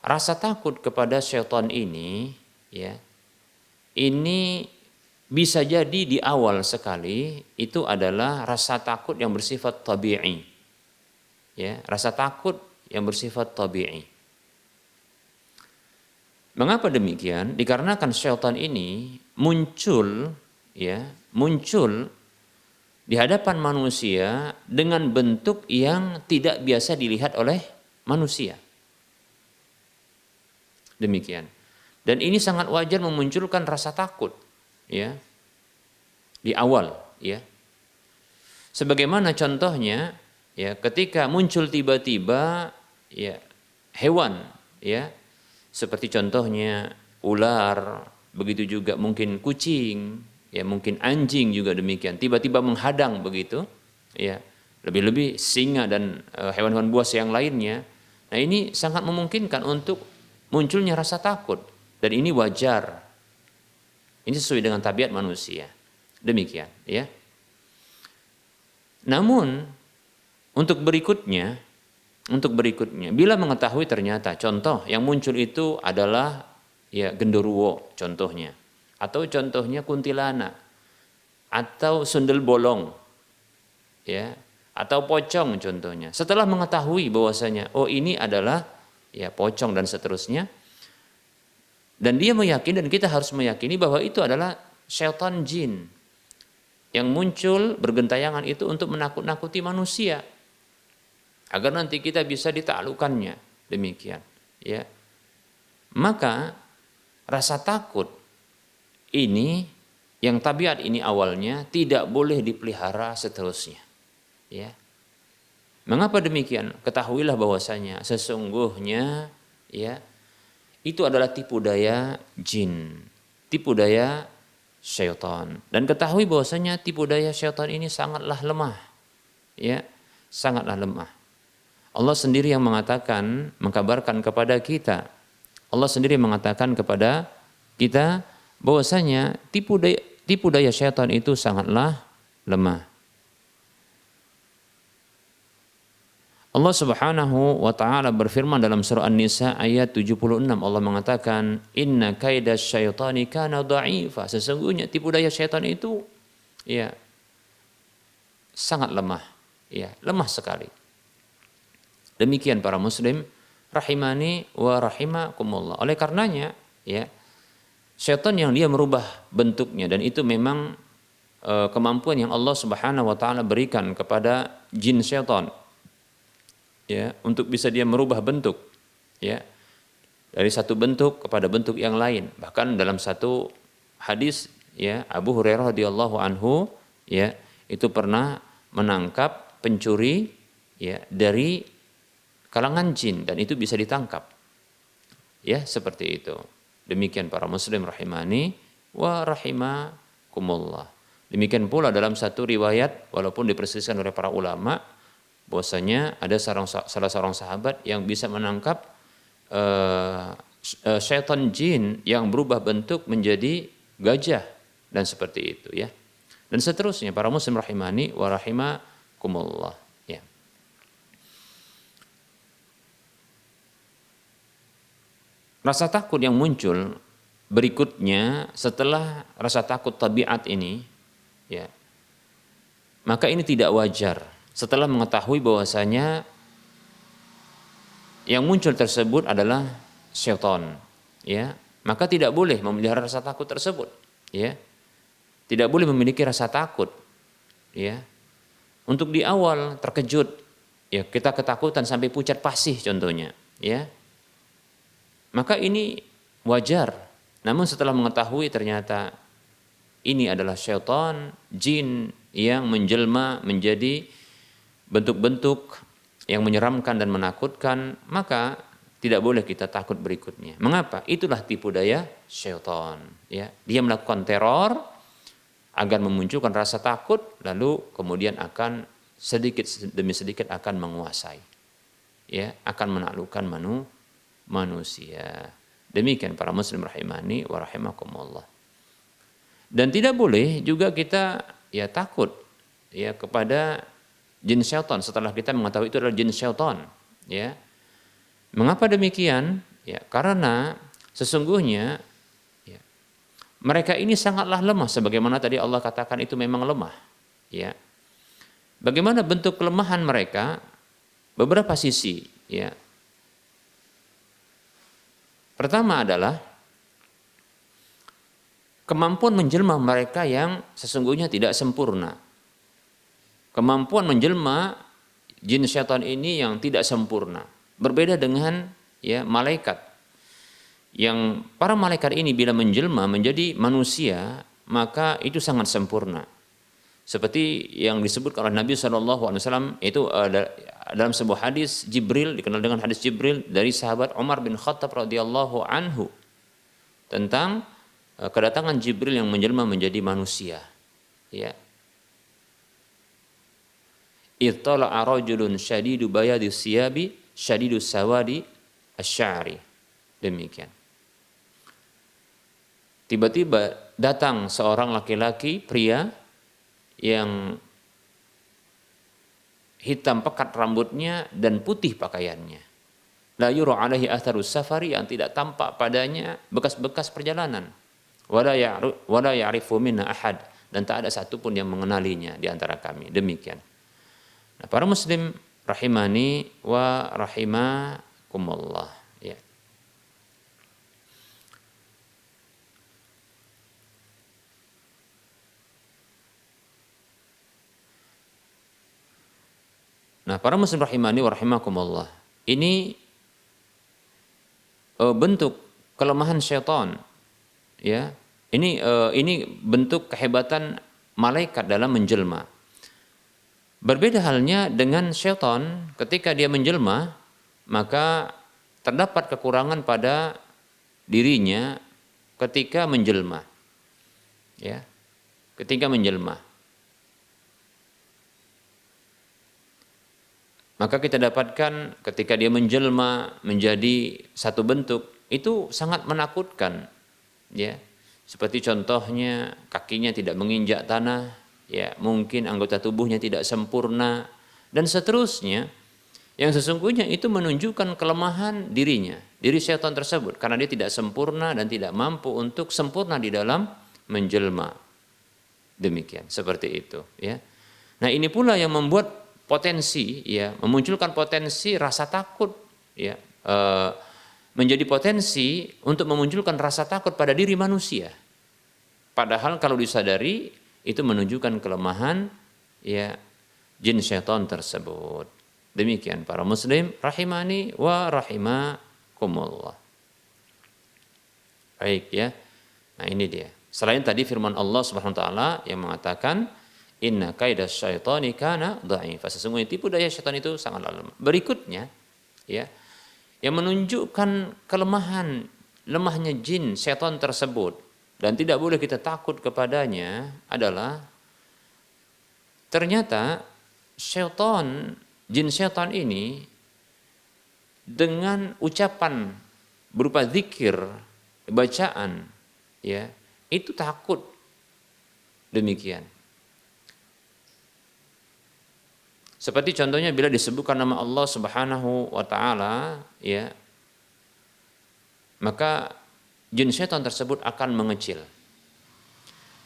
rasa takut kepada syaitan ini ya ini bisa jadi di awal sekali itu adalah rasa takut yang bersifat tabi'i ya rasa takut yang bersifat tabi'i mengapa demikian dikarenakan syaitan ini muncul ya muncul di hadapan manusia dengan bentuk yang tidak biasa dilihat oleh manusia Demikian. Dan ini sangat wajar memunculkan rasa takut ya. Di awal ya. Sebagaimana contohnya ya ketika muncul tiba-tiba ya hewan ya seperti contohnya ular, begitu juga mungkin kucing, ya mungkin anjing juga demikian, tiba-tiba menghadang begitu, ya lebih-lebih singa dan eh, hewan-hewan buas yang lainnya. Nah ini sangat memungkinkan untuk munculnya rasa takut dan ini wajar. Ini sesuai dengan tabiat manusia. Demikian, ya. Namun untuk berikutnya, untuk berikutnya, bila mengetahui ternyata contoh yang muncul itu adalah ya genderuwo contohnya, atau contohnya kuntilanak, atau sundel bolong, ya, atau pocong contohnya. Setelah mengetahui bahwasanya oh ini adalah ya pocong dan seterusnya. Dan dia meyakini dan kita harus meyakini bahwa itu adalah syaitan jin yang muncul bergentayangan itu untuk menakut-nakuti manusia. Agar nanti kita bisa ditaklukkannya. Demikian. Ya. Maka rasa takut ini yang tabiat ini awalnya tidak boleh dipelihara seterusnya ya Mengapa demikian? Ketahuilah bahwasanya sesungguhnya ya itu adalah tipu daya jin, tipu daya syaitan. Dan ketahui bahwasanya tipu daya syaitan ini sangatlah lemah. Ya, sangatlah lemah. Allah sendiri yang mengatakan, mengkabarkan kepada kita. Allah sendiri mengatakan kepada kita bahwasanya tipu daya tipu daya syaitan itu sangatlah lemah. Allah Subhanahu wa taala berfirman dalam surah An-Nisa ayat 76 Allah mengatakan inna kaida syaitani kana dha'ifa sesungguhnya tipu daya syaitan itu ya sangat lemah ya lemah sekali. Demikian para muslim rahimani wa rahimakumullah. Oleh karenanya ya syaitan yang dia merubah bentuknya. Dan itu memang e, kemampuan yang Allah Subhanahu wa taala berikan kepada jin syaitan. Ya untuk bisa dia merubah bentuk ya. Dari satu bentuk kepada bentuk yang lain. Bahkan dalam satu hadis ya Abu Hurairah radhiyallahu anhu ya itu pernah menangkap pencuri ya dari kalangan jin. Dan itu bisa ditangkap. Ya seperti itu demikian para muslim rahimani wa rahimakumullah demikian pula dalam satu riwayat walaupun diperselisihkan oleh para ulama bahwasanya ada seorang, salah seorang sahabat yang bisa menangkap uh, uh, syaitan jin yang berubah bentuk menjadi gajah dan seperti itu ya. Dan seterusnya para muslim rahimani wa rahimakumullah ya. Rasa takut yang muncul berikutnya setelah rasa takut tabiat ini ya. Maka ini tidak wajar setelah mengetahui bahwasanya yang muncul tersebut adalah syaitan ya maka tidak boleh memelihara rasa takut tersebut, ya. Tidak boleh memiliki rasa takut, ya. Untuk di awal terkejut, ya kita ketakutan sampai pucat pasih contohnya, ya. Maka ini wajar. Namun setelah mengetahui ternyata ini adalah syaitan, jin yang menjelma menjadi bentuk-bentuk yang menyeramkan dan menakutkan, maka tidak boleh kita takut berikutnya. Mengapa? Itulah tipu daya syaitan. Ya, dia melakukan teror agar memunculkan rasa takut, lalu kemudian akan sedikit demi sedikit akan menguasai, ya, akan menaklukkan manu, manusia. Demikian para muslim rahimani wa rahimakumullah. Dan tidak boleh juga kita ya takut ya kepada jin syaitan setelah kita mengetahui itu adalah jin syaitan, ya Mengapa demikian? Ya, karena sesungguhnya ya, mereka ini sangatlah lemah sebagaimana tadi Allah katakan itu memang lemah. Ya. Bagaimana bentuk kelemahan mereka? Beberapa sisi, ya. Pertama adalah kemampuan menjelma mereka yang sesungguhnya tidak sempurna. Kemampuan menjelma jin syaitan ini yang tidak sempurna. Berbeda dengan ya malaikat. Yang para malaikat ini bila menjelma menjadi manusia, maka itu sangat sempurna. Seperti yang disebut oleh Nabi SAW itu dalam sebuah hadis Jibril dikenal dengan hadis Jibril dari sahabat Umar bin Khattab radhiyallahu anhu tentang e, kedatangan Jibril yang menjelma menjadi manusia. Ya. Ittala'a rajulun syadidu bayadi siyabi syadidus sawadi asyari. Demikian. Tiba-tiba datang seorang laki-laki pria yang hitam pekat rambutnya dan putih pakaiannya. La yura alaihi atharus safari yang tidak tampak padanya bekas-bekas perjalanan. Wala ya'rifu minna ahad dan tak ada satupun yang mengenalinya di antara kami. Demikian. Nah, para muslim rahimani wa rahimakumullah ya. Nah, para muslim rahimani wa rahimakumullah. Ini uh, bentuk kelemahan syaitan. Ya. Ini uh, ini bentuk kehebatan malaikat dalam menjelma. Berbeda halnya dengan syaitan ketika dia menjelma, maka terdapat kekurangan pada dirinya ketika menjelma. Ya. Ketika menjelma. Maka kita dapatkan ketika dia menjelma menjadi satu bentuk itu sangat menakutkan. Ya. Seperti contohnya kakinya tidak menginjak tanah, ya mungkin anggota tubuhnya tidak sempurna dan seterusnya yang sesungguhnya itu menunjukkan kelemahan dirinya, diri syaitan tersebut karena dia tidak sempurna dan tidak mampu untuk sempurna di dalam menjelma. Demikian, seperti itu, ya. Nah, ini pula yang membuat potensi ya, memunculkan potensi rasa takut ya, e, menjadi potensi untuk memunculkan rasa takut pada diri manusia. Padahal kalau disadari itu menunjukkan kelemahan ya jin syaitan tersebut. Demikian para muslim rahimani wa rahimakumullah. Baik ya. Nah ini dia. Selain tadi firman Allah Subhanahu wa taala yang mengatakan inna kaidah syaitani kana dha'ifa. Sesungguhnya tipu daya syaitan itu sangat lemah. Berikutnya ya yang menunjukkan kelemahan lemahnya jin syaitan tersebut dan tidak boleh kita takut kepadanya adalah ternyata syaitan, jin syaitan ini dengan ucapan berupa zikir, bacaan, ya, itu takut demikian. Seperti contohnya bila disebutkan nama Allah Subhanahu wa taala, ya, maka jin setan tersebut akan mengecil.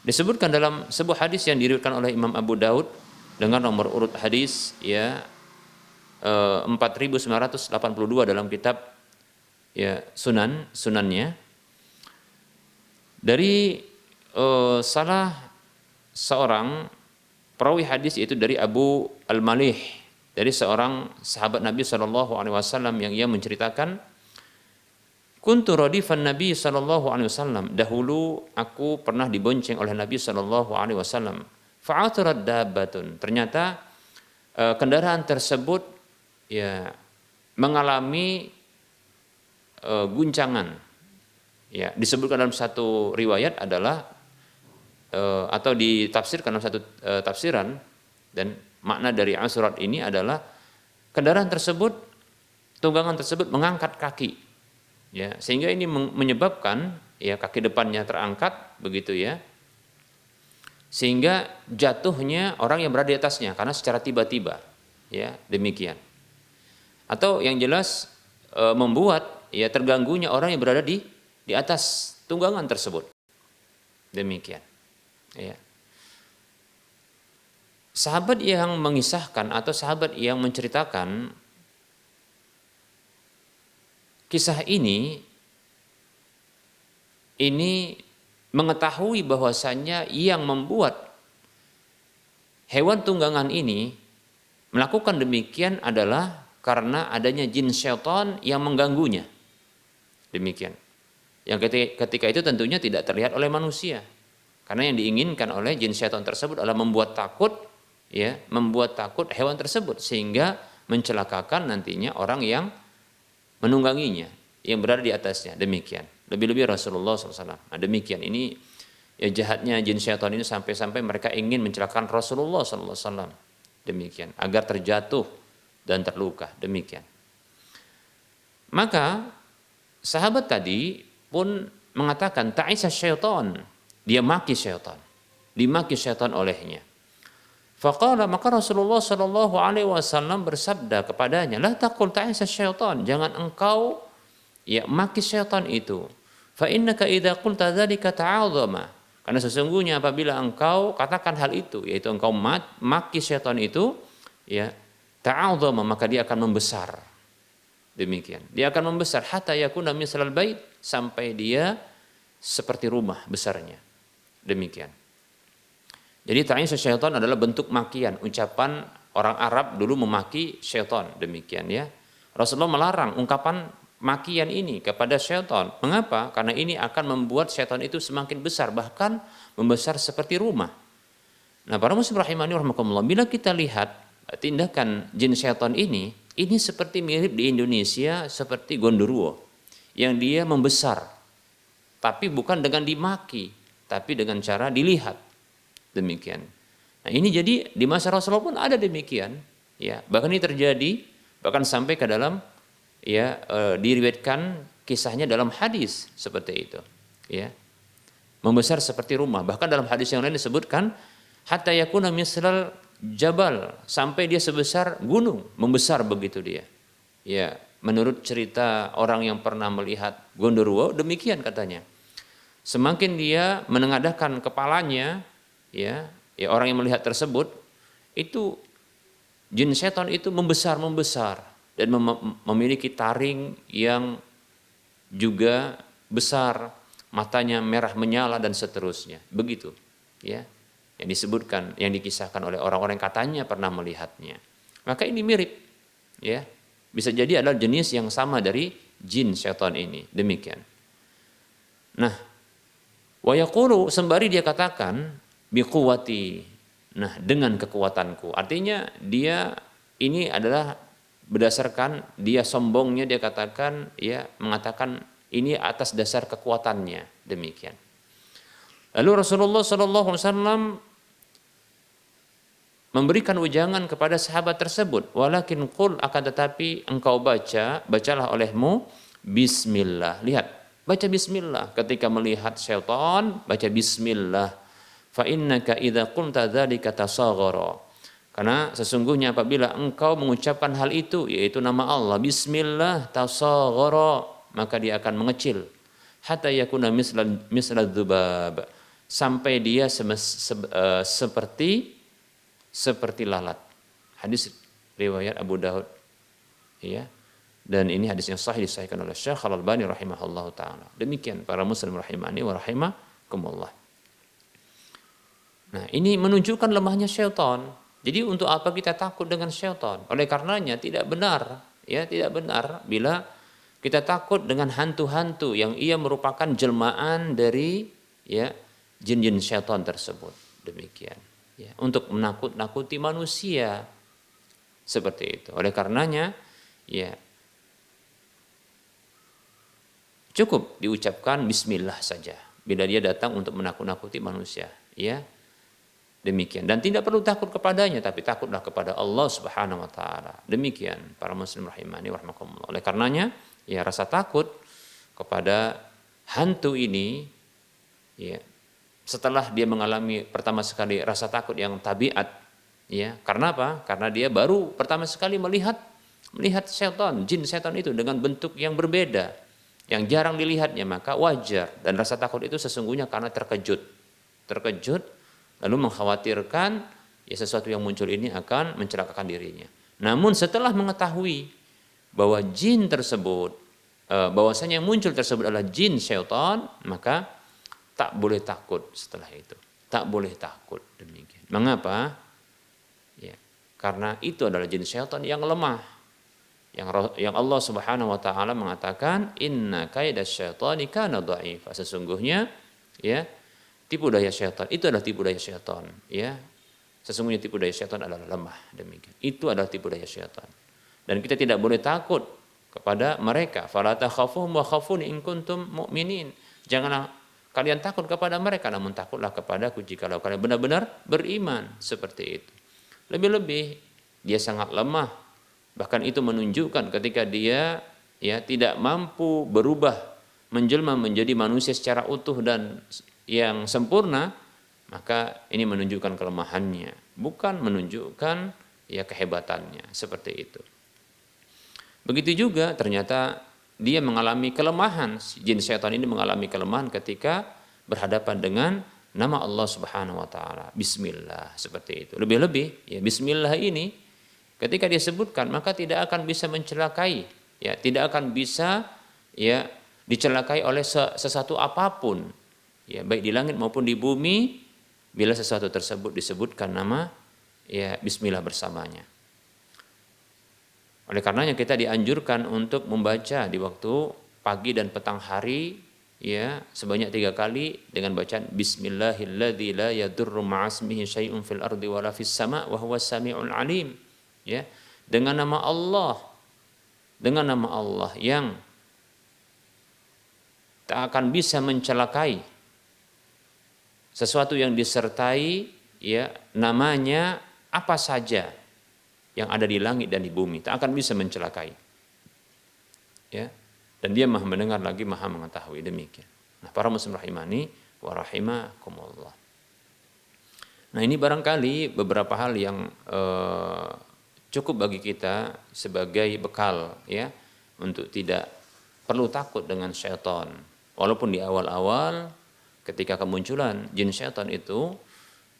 Disebutkan dalam sebuah hadis yang diriwayatkan oleh Imam Abu Daud dengan nomor urut hadis ya 4982 eh, dalam kitab ya Sunan Sunannya Dari uh, salah seorang perawi hadis itu dari Abu Al-Malih dari seorang sahabat Nabi Shallallahu Alaihi Wasallam yang ia menceritakan Kuntu radifan Nabi Shallallahu Alaihi Wasallam. Dahulu aku pernah dibonceng oleh Nabi Shallallahu Alaihi Wasallam. Fa'aturat dabatun. Ternyata uh, kendaraan tersebut ya mengalami uh, guncangan Ya, disebutkan dalam satu riwayat adalah uh, atau ditafsirkan dalam satu uh, tafsiran dan makna dari asurat ini adalah kendaraan tersebut tunggangan tersebut mengangkat kaki ya sehingga ini menyebabkan ya kaki depannya terangkat begitu ya sehingga jatuhnya orang yang berada di atasnya karena secara tiba-tiba ya demikian atau yang jelas e, membuat ya terganggunya orang yang berada di di atas tunggangan tersebut. Demikian. Ya. Sahabat yang mengisahkan atau sahabat yang menceritakan kisah ini ini mengetahui bahwasannya yang membuat hewan tunggangan ini melakukan demikian adalah karena adanya jin syaitan yang mengganggunya. Demikian. Yang ketika itu tentunya tidak terlihat oleh manusia. Karena yang diinginkan oleh jin syaitan tersebut adalah membuat takut ya, membuat takut hewan tersebut sehingga mencelakakan nantinya orang yang menungganginya, yang berada di atasnya. Demikian. Lebih-lebih Rasulullah SAW. Nah, demikian. Ini ya jahatnya jin syaitan ini sampai-sampai mereka ingin mencelakakan Rasulullah SAW. Demikian. Agar terjatuh dan terluka. Demikian. Maka sahabat tadi pun mengatakan ta'isa syaitan. Dia maki syaitan. Dimaki syaitan olehnya. Faqala maka Rasulullah Shallallahu alaihi wasallam bersabda kepadanya, "La taqul ta'isa syaitan." Jangan engkau ya maki syaitan itu. Fa innaka idza qulta dzalika ta'adzama. Karena sesungguhnya apabila engkau katakan hal itu, yaitu engkau maki syaitan itu, ya ta'adzama maka dia akan membesar. Demikian. Dia akan membesar hatta yakuna misalal bait sampai dia seperti rumah besarnya. Demikian. Jadi ta'in syaitan adalah bentuk makian, ucapan orang Arab dulu memaki syaitan, demikian ya. Rasulullah melarang ungkapan makian ini kepada syaitan. Mengapa? Karena ini akan membuat syaitan itu semakin besar, bahkan membesar seperti rumah. Nah, para muslim rahimani rahmatullah, bila kita lihat tindakan jin syaitan ini, ini seperti mirip di Indonesia seperti gondoruo yang dia membesar. Tapi bukan dengan dimaki, tapi dengan cara dilihat. Demikian. Nah, ini jadi di masa Rasulullah pun ada demikian, ya. Bahkan ini terjadi bahkan sampai ke dalam ya e, diriwayatkan kisahnya dalam hadis seperti itu, ya. Membesar seperti rumah. Bahkan dalam hadis yang lain disebutkan hatta yakuna jabal sampai dia sebesar gunung, membesar begitu dia. Ya, menurut cerita orang yang pernah melihat Gondoruo demikian katanya. Semakin dia menengadahkan kepalanya, ya, ya orang yang melihat tersebut itu jin setan itu membesar membesar dan mem memiliki taring yang juga besar, matanya merah menyala dan seterusnya. Begitu, ya. Yang disebutkan, yang dikisahkan oleh orang-orang yang katanya pernah melihatnya. Maka ini mirip, ya bisa jadi adalah jenis yang sama dari jin syaitan ini. Demikian. Nah, wayakulu sembari dia katakan biquwati. Nah, dengan kekuatanku. Artinya dia ini adalah berdasarkan dia sombongnya dia katakan ya mengatakan ini atas dasar kekuatannya demikian. Lalu Rasulullah Wasallam memberikan ujangan kepada sahabat tersebut walakin qul akan tetapi engkau baca bacalah olehmu bismillah lihat baca bismillah ketika melihat syaitan baca bismillah fa innaka idza qulta dzalika tasaghara karena sesungguhnya apabila engkau mengucapkan hal itu yaitu nama Allah bismillah tasaghara maka dia akan mengecil hatta yakuna misla misla dzubab sampai dia sem, se, uh, seperti seperti lalat. Hadis riwayat Abu Daud. Ya. Dan ini hadis yang sahih disahihkan oleh Syekh Al-Albani rahimahullah taala. Demikian para muslim rahimani wa rahimakumullah. Nah, ini menunjukkan lemahnya syaitan. Jadi untuk apa kita takut dengan syaitan? Oleh karenanya tidak benar, ya tidak benar bila kita takut dengan hantu-hantu yang ia merupakan jelmaan dari ya jin-jin syaitan tersebut. Demikian. Ya, untuk menakut-nakuti manusia seperti itu. Oleh karenanya, ya cukup diucapkan Bismillah saja bila dia datang untuk menakut-nakuti manusia. Ya, Demikian dan tidak perlu takut kepadanya tapi takutlah kepada Allah Subhanahu wa taala. Demikian para muslim rahimani warahmatullah. Oleh karenanya ya rasa takut kepada hantu ini ya setelah dia mengalami pertama sekali rasa takut yang tabiat ya karena apa? Karena dia baru pertama sekali melihat melihat setan, jin setan itu dengan bentuk yang berbeda yang jarang dilihatnya maka wajar dan rasa takut itu sesungguhnya karena terkejut. Terkejut lalu mengkhawatirkan ya sesuatu yang muncul ini akan mencelakakan dirinya. Namun setelah mengetahui bahwa jin tersebut eh, bahwasanya yang muncul tersebut adalah jin syaitan, maka tak boleh takut setelah itu. Tak boleh takut demikian. Mengapa? Ya, karena itu adalah jin syaitan yang lemah. Yang yang Allah Subhanahu wa taala mengatakan inna kaidasyaitani kana dha'ifa. Sesungguhnya ya tipu daya syaitan itu adalah tipu daya syaitan ya. Sesungguhnya tipu daya syaitan adalah lemah demikian. Itu adalah tipu daya syaitan. Dan kita tidak boleh takut kepada mereka. Fala takhafuhum wa khafuni in kuntum mu'minin. Janganlah kalian takut kepada mereka namun takutlah kepadaku jika kalian benar-benar beriman. Seperti itu. Lebih-lebih dia sangat lemah bahkan itu menunjukkan ketika dia ya tidak mampu berubah menjelma menjadi manusia secara utuh dan yang sempurna, maka ini menunjukkan kelemahannya, bukan menunjukkan ya kehebatannya seperti itu. Begitu juga ternyata dia mengalami kelemahan, jin setan ini mengalami kelemahan ketika berhadapan dengan nama Allah Subhanahu wa taala. Bismillah seperti itu. Lebih-lebih ya bismillah ini ketika dia sebutkan maka tidak akan bisa mencelakai, ya tidak akan bisa ya dicelakai oleh sesuatu apa pun ya baik di langit maupun di bumi bila sesuatu tersebut disebutkan nama ya bismillah bersamanya. Oleh karenanya kita dianjurkan untuk membaca di waktu pagi dan petang hari ya sebanyak tiga kali dengan bacaan Bismillahilladzi la yadurru ma'asmihi syai'un fil ardi wala fis sama' wa huwas samiul alim ya. Dengan nama Allah. Dengan nama Allah yang tak akan bisa mencelakai sesuatu yang disertai ya namanya apa saja yang ada di langit dan di bumi tak akan bisa mencelakai. Ya. Dan dia maha mendengar lagi maha mengetahui. Demikian. Nah para muslim rahimani wa rahimakumullah. Nah ini barangkali beberapa hal yang eh, cukup bagi kita sebagai bekal ya untuk tidak perlu takut dengan syaitan. Walaupun di awal-awal ketika kemunculan jin syaitan itu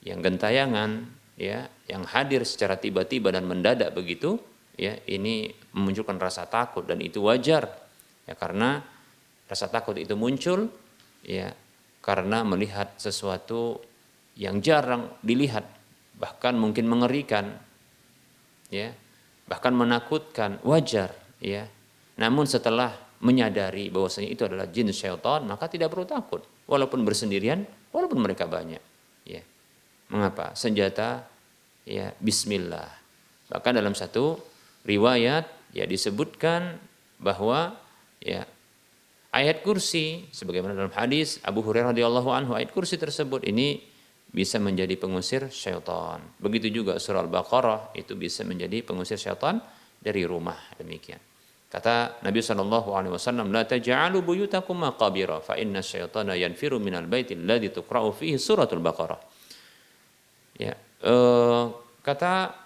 yang gentayangan ya yang hadir secara tiba-tiba dan mendadak begitu ya ini memunculkan rasa takut dan itu wajar. Ya karena rasa takut itu muncul ya karena melihat sesuatu yang jarang dilihat bahkan mungkin mengerikan ya bahkan menakutkan wajar ya namun setelah menyadari bahwasanya itu adalah jin syaitan maka tidak perlu takut walaupun bersendirian, walaupun mereka banyak. Ya. Mengapa? Senjata ya bismillah. Bahkan dalam satu riwayat ya disebutkan bahwa ya ayat kursi sebagaimana dalam hadis Abu Hurairah radhiyallahu anhu ayat kursi tersebut ini bisa menjadi pengusir syaitan. Begitu juga surah Al-Baqarah itu bisa menjadi pengusir syaitan dari rumah demikian. Kata Nabi Shallallahu Alaihi Wasallam, "La taj'alu buyutakum maqabira, fa inna syaitana yanfiru minal baiti alladhi tuqra'u fihi suratul Baqarah." Ya, uh, kata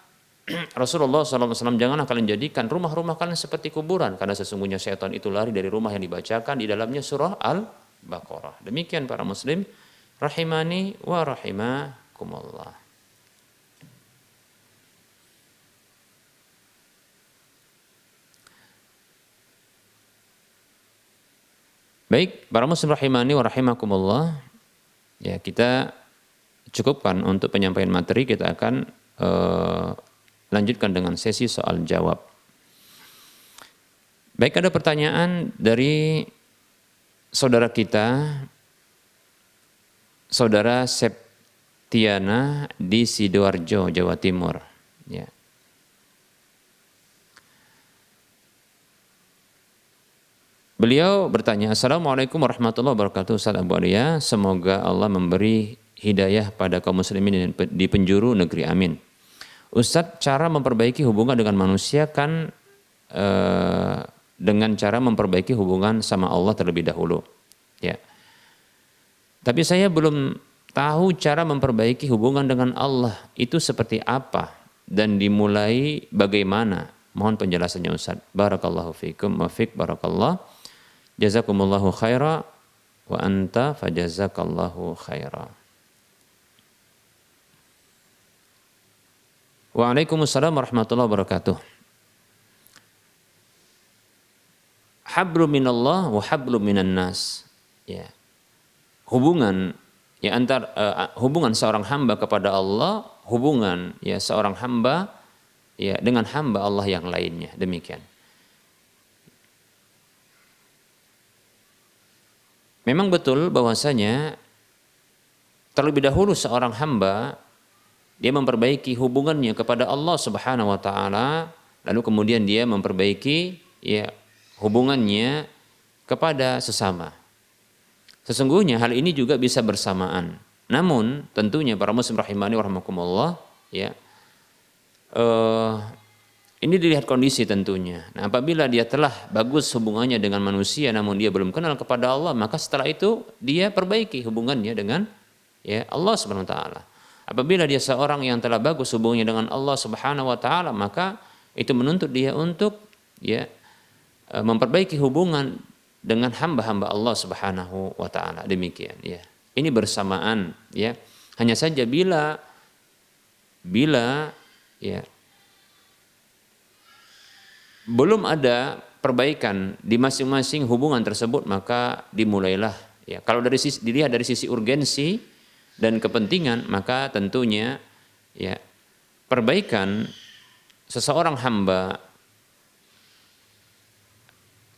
Rasulullah SAW, janganlah kalian jadikan rumah-rumah kalian seperti kuburan, karena sesungguhnya syaitan itu lari dari rumah yang dibacakan di dalamnya surah Al-Baqarah. Demikian para muslim, rahimani wa rahimakumullah. Baik, para muslim rahimani wa rahimakumullah. ya kita cukupkan untuk penyampaian materi kita akan uh, lanjutkan dengan sesi soal jawab. Baik ada pertanyaan dari saudara kita saudara Septiana di Sidoarjo, Jawa Timur. Ya. Beliau bertanya, Assalamualaikum warahmatullahi wabarakatuh, Abu Alia. Semoga Allah memberi hidayah pada kaum muslimin di penjuru negeri. Amin. Ustadz, cara memperbaiki hubungan dengan manusia kan eh, dengan cara memperbaiki hubungan sama Allah terlebih dahulu. Tapi saya belum tahu cara memperbaiki hubungan dengan Allah itu seperti apa dan dimulai bagaimana. Mohon penjelasannya Ustaz. Barakallahu fiikum wa fiik barakallah. Jazakumullahu khaira wa anta fajazakallahu khaira. Waalaikumsalam warahmatullahi wabarakatuh. Hablu minallah wa hablu minan nas. Ya. Hubungan ya antar uh, hubungan seorang hamba kepada Allah, hubungan ya seorang hamba ya dengan hamba Allah yang lainnya. Demikian. Memang betul bahwasanya terlebih dahulu seorang hamba dia memperbaiki hubungannya kepada Allah Subhanahu wa taala lalu kemudian dia memperbaiki ya hubungannya kepada sesama. Sesungguhnya hal ini juga bisa bersamaan. Namun tentunya para muslim rahimani warahmatullah ya uh, ini dilihat kondisi tentunya. Nah, apabila dia telah bagus hubungannya dengan manusia namun dia belum kenal kepada Allah, maka setelah itu dia perbaiki hubungannya dengan ya Allah Subhanahu wa taala. Apabila dia seorang yang telah bagus hubungannya dengan Allah Subhanahu wa taala, maka itu menuntut dia untuk ya e, memperbaiki hubungan dengan hamba-hamba Allah Subhanahu wa taala. Demikian ya. Ini bersamaan ya. Hanya saja bila bila ya belum ada perbaikan di masing-masing hubungan tersebut maka dimulailah ya kalau dari sisi dilihat dari sisi urgensi dan kepentingan maka tentunya ya perbaikan seseorang hamba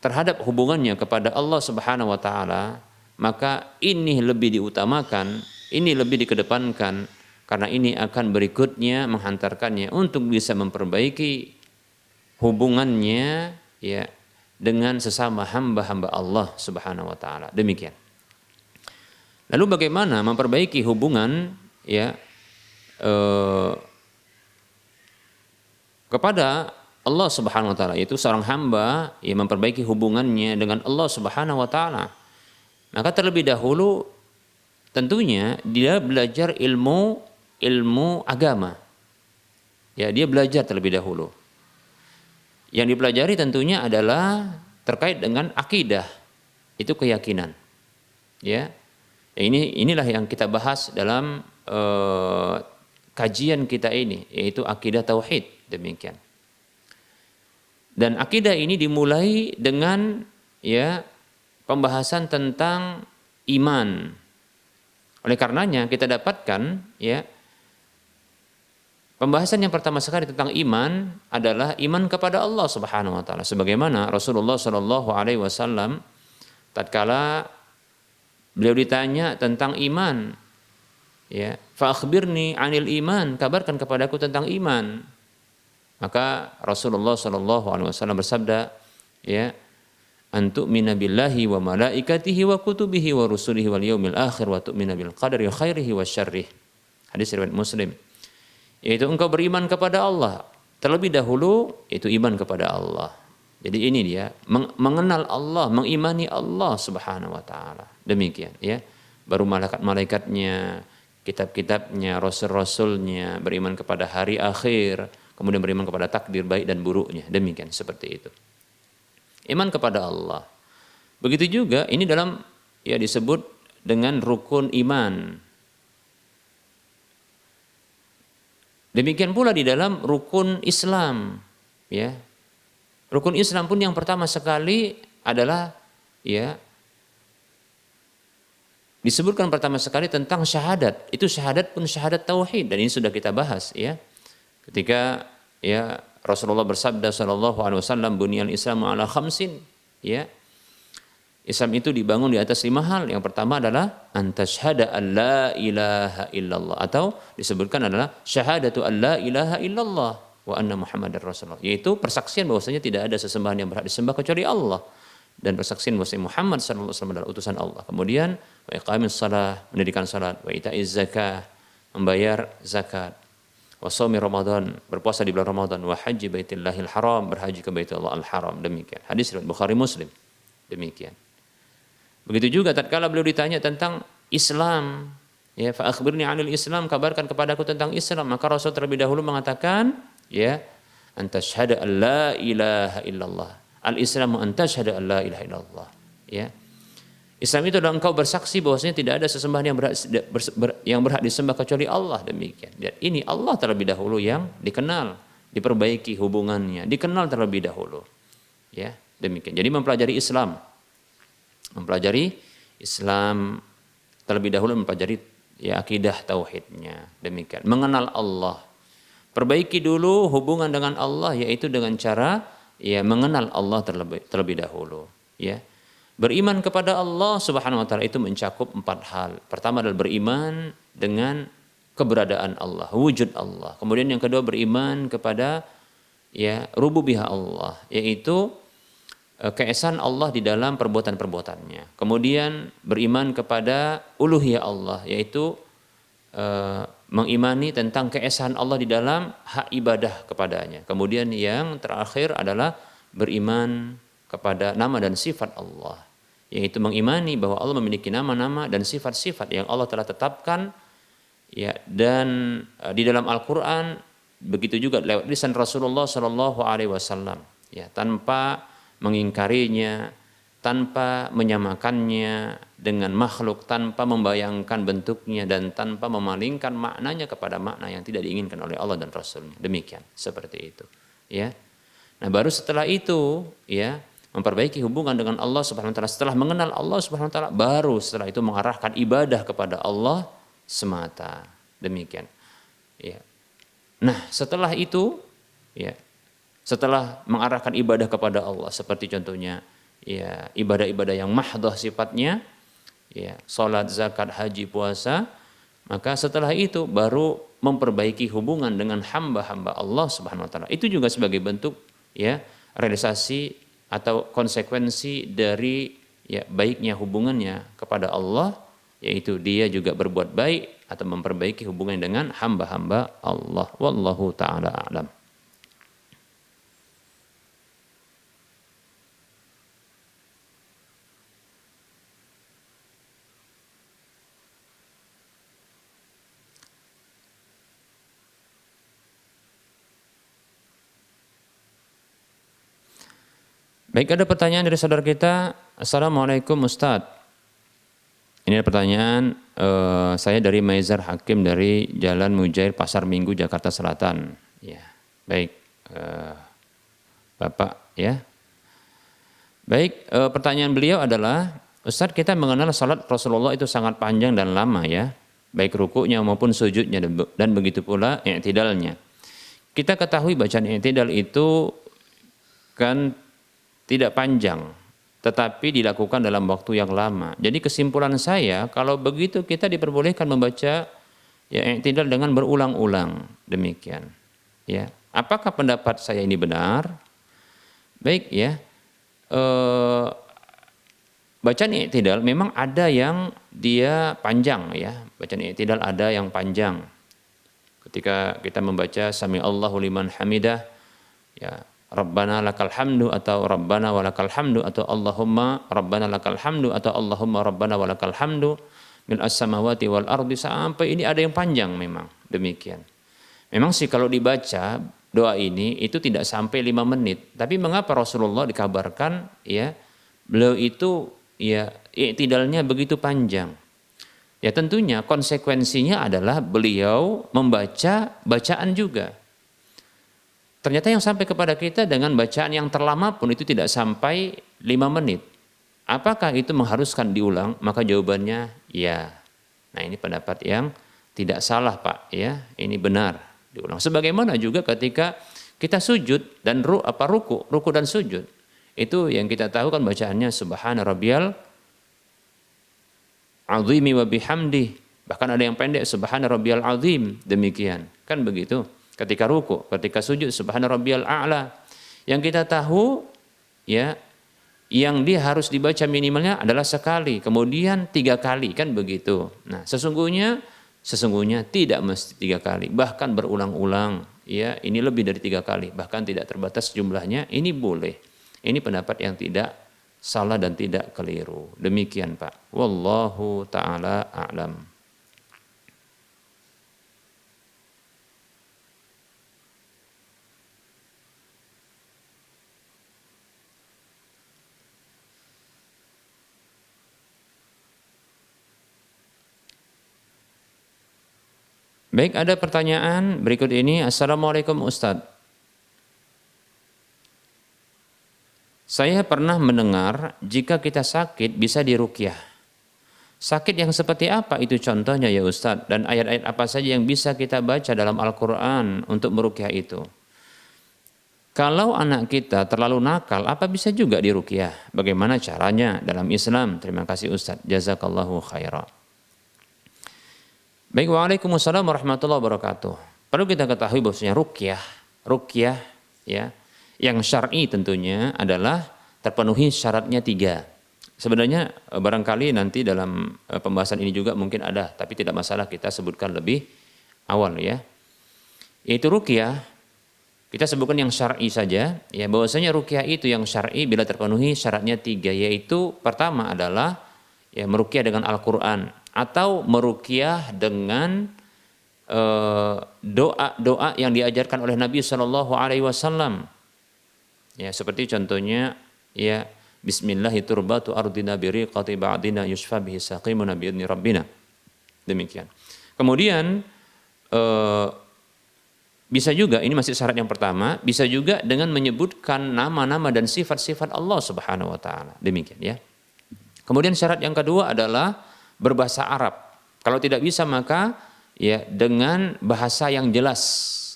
terhadap hubungannya kepada Allah Subhanahu wa taala maka ini lebih diutamakan ini lebih dikedepankan karena ini akan berikutnya menghantarkannya untuk bisa memperbaiki hubungannya ya dengan sesama hamba-hamba Allah Subhanahu wa taala. Demikian. Lalu bagaimana memperbaiki hubungan ya eh, kepada Allah Subhanahu wa taala itu seorang hamba yang memperbaiki hubungannya dengan Allah Subhanahu wa taala. Maka terlebih dahulu tentunya dia belajar ilmu ilmu agama. Ya, dia belajar terlebih dahulu. Yang dipelajari tentunya adalah terkait dengan akidah. Itu keyakinan. Ya. Ini inilah yang kita bahas dalam uh, kajian kita ini yaitu akidah tauhid demikian. Dan akidah ini dimulai dengan ya pembahasan tentang iman. Oleh karenanya kita dapatkan ya Pembahasan yang pertama sekali tentang iman adalah iman kepada Allah Subhanahu wa taala. Sebagaimana Rasulullah Shallallahu alaihi wasallam tatkala beliau ditanya tentang iman, ya, fa akhbirni anil iman, kabarkan kepadaku tentang iman. Maka Rasulullah Shallallahu alaihi wasallam bersabda, ya, antu billahi wa malaikatihi wa kutubihi wa rusulihi wal yaumil akhir wa tu'mina bil qadari khairihi wa syarrih. Hadis riwayat Muslim. Yaitu engkau beriman kepada Allah. Terlebih dahulu itu iman kepada Allah. Jadi ini dia mengenal Allah mengimani Allah Subhanahu wa taala. Demikian ya. Baru malaikat-malaikatnya kitab-kitabnya rasul-rasulnya beriman kepada hari akhir kemudian beriman kepada takdir baik dan buruknya demikian seperti itu iman kepada Allah begitu juga ini dalam ya disebut dengan rukun iman Demikian pula di dalam rukun Islam, ya. Rukun Islam pun yang pertama sekali adalah ya disebutkan pertama sekali tentang syahadat. Itu syahadat pun syahadat tauhid dan ini sudah kita bahas ya. Ketika ya Rasulullah bersabda sallallahu alaihi wasallam bunyal Islam ala khamsin ya. Islam itu dibangun di atas lima hal. Yang pertama adalah antashhada an la ilaha illallah atau disebutkan adalah syahadatu an la ilaha illallah wa anna muhammadar rasulullah yaitu persaksian bahwasanya tidak ada sesembahan yang berhak disembah kecuali Allah dan persaksian bahwa Muhammad sallallahu alaihi wasallam adalah utusan Allah. Kemudian wa iqamis shalah, mendirikan salat, wa ita'iz zakah, membayar zakat. Wa shaumi Ramadan, berpuasa di bulan Ramadan, wa haji baitillahil haram, berhaji ke Baitullah al-Haram. Demikian. Hadis riwayat Bukhari Muslim. Demikian. Begitu juga tatkala beliau ditanya tentang Islam, ya fa akhbirni 'anil Islam, kabarkan kepadaku tentang Islam. Maka Rasul terlebih dahulu mengatakan, ya, anta syahada an la ilaha illallah Al-Islamu anta syahada an la ilaha illallah. Ya. Islam itu adalah engkau bersaksi bahwasanya tidak ada sesembahan yang berhak, ber, yang berhak disembah kecuali Allah demikian. Dan ini Allah terlebih dahulu yang dikenal, diperbaiki hubungannya, dikenal terlebih dahulu. Ya, demikian. Jadi mempelajari Islam, mempelajari Islam terlebih dahulu mempelajari ya akidah tauhidnya, demikian. Mengenal Allah. Perbaiki dulu hubungan dengan Allah yaitu dengan cara ya mengenal Allah terlebih terlebih dahulu ya beriman kepada Allah Subhanahu wa taala itu mencakup empat hal. Pertama adalah beriman dengan keberadaan Allah wujud Allah. Kemudian yang kedua beriman kepada ya rububiyah Allah yaitu eh, keesaan Allah di dalam perbuatan-perbuatannya. Kemudian beriman kepada uluhiyah Allah yaitu uh, mengimani tentang keesaan Allah di dalam hak ibadah kepadanya. Kemudian yang terakhir adalah beriman kepada nama dan sifat Allah, yaitu mengimani bahwa Allah memiliki nama-nama dan sifat-sifat yang Allah telah tetapkan ya dan uh, di dalam Al-Qur'an begitu juga lewat lisan Rasulullah Shallallahu alaihi wasallam ya tanpa mengingkarinya tanpa menyamakannya dengan makhluk, tanpa membayangkan bentuknya dan tanpa memalingkan maknanya kepada makna yang tidak diinginkan oleh Allah dan Rasulnya. Demikian, seperti itu. Ya. Nah, baru setelah itu, ya, memperbaiki hubungan dengan Allah Subhanahu wa taala setelah mengenal Allah Subhanahu wa taala baru setelah itu mengarahkan ibadah kepada Allah semata. Demikian. Ya. Nah, setelah itu, ya, setelah mengarahkan ibadah kepada Allah seperti contohnya ya ibadah-ibadah yang mahdoh sifatnya ya salat zakat haji puasa maka setelah itu baru memperbaiki hubungan dengan hamba-hamba Allah Subhanahu wa taala itu juga sebagai bentuk ya realisasi atau konsekuensi dari ya baiknya hubungannya kepada Allah yaitu dia juga berbuat baik atau memperbaiki hubungan dengan hamba-hamba Allah. Wallahu taala alam Baik, ada pertanyaan dari saudara kita. Assalamualaikum Ustadz. Ini ada pertanyaan uh, saya dari Maizar Hakim dari Jalan Mujair Pasar Minggu Jakarta Selatan. Ya, baik, uh, Bapak ya. Baik, uh, pertanyaan beliau adalah Ustadz kita mengenal salat Rasulullah itu sangat panjang dan lama ya, baik rukuknya maupun sujudnya dan begitu pula i'tidalnya. Kita ketahui bacaan i'tidal itu kan tidak panjang, tetapi dilakukan dalam waktu yang lama. Jadi kesimpulan saya, kalau begitu kita diperbolehkan membaca ya tidak dengan berulang-ulang demikian. Ya, apakah pendapat saya ini benar? Baik ya. Eh, bacaan i'tidal memang ada yang dia panjang ya. Bacaan i'tidal ada yang panjang. Ketika kita membaca sami Allahu liman hamidah ya Rabbana lakal hamdu atau Rabbana walakal hamdu atau Allahumma Rabbana lakal hamdu atau Allahumma Rabbana walakal hamdu min as-samawati wal ardi sampai ini ada yang panjang memang demikian. Memang sih kalau dibaca doa ini itu tidak sampai lima menit. Tapi mengapa Rasulullah dikabarkan ya beliau itu ya tidalnya begitu panjang. Ya tentunya konsekuensinya adalah beliau membaca bacaan juga. Ternyata yang sampai kepada kita dengan bacaan yang terlama pun itu tidak sampai lima menit. Apakah itu mengharuskan diulang? Maka jawabannya ya. Nah, ini pendapat yang tidak salah, Pak, ya. Ini benar diulang. Sebagaimana juga ketika kita sujud dan ru, apa ruku, ruku dan sujud. Itu yang kita tahu kan bacaannya subhana rabbiyal azimi wa bihamdi. Bahkan ada yang pendek subhana rabbiyal azim. Demikian. Kan begitu. Ketika ruku, ketika sujud subhana rabbiyal a'la. Yang kita tahu ya yang dia harus dibaca minimalnya adalah sekali, kemudian tiga kali kan begitu. Nah sesungguhnya sesungguhnya tidak mesti tiga kali, bahkan berulang-ulang. Ya ini lebih dari tiga kali, bahkan tidak terbatas jumlahnya. Ini boleh. Ini pendapat yang tidak salah dan tidak keliru. Demikian Pak. Wallahu taala a'lam. Baik, ada pertanyaan berikut ini. Assalamualaikum Ustadz. Saya pernah mendengar jika kita sakit bisa dirukyah. Sakit yang seperti apa itu contohnya ya Ustadz? Dan ayat-ayat apa saja yang bisa kita baca dalam Al-Quran untuk merukyah itu? Kalau anak kita terlalu nakal, apa bisa juga dirukyah? Bagaimana caranya dalam Islam? Terima kasih Ustadz. Jazakallahu khairan. Baik, Waalaikumsalam warahmatullahi wabarakatuh. Perlu kita ketahui bahwasanya rukyah, rukyah ya, yang syar'i tentunya adalah terpenuhi syaratnya tiga. Sebenarnya eh, barangkali nanti dalam eh, pembahasan ini juga mungkin ada, tapi tidak masalah kita sebutkan lebih awal ya. Yaitu rukyah, kita sebutkan yang syar'i saja, ya bahwasanya rukyah itu yang syar'i bila terpenuhi syaratnya tiga, yaitu pertama adalah ya merukyah dengan Al-Quran, atau merukyah dengan eh, doa-doa yang diajarkan oleh Nabi Shallallahu Alaihi Wasallam. Ya seperti contohnya ya Bismillah turbatu ardina biriqati ba'dina yushfa bihi saqimuna bi'idni rabbina. Demikian. Kemudian eh, bisa juga ini masih syarat yang pertama, bisa juga dengan menyebutkan nama-nama dan sifat-sifat Allah Subhanahu wa taala. Demikian ya. Kemudian syarat yang kedua adalah berbahasa Arab. Kalau tidak bisa maka ya dengan bahasa yang jelas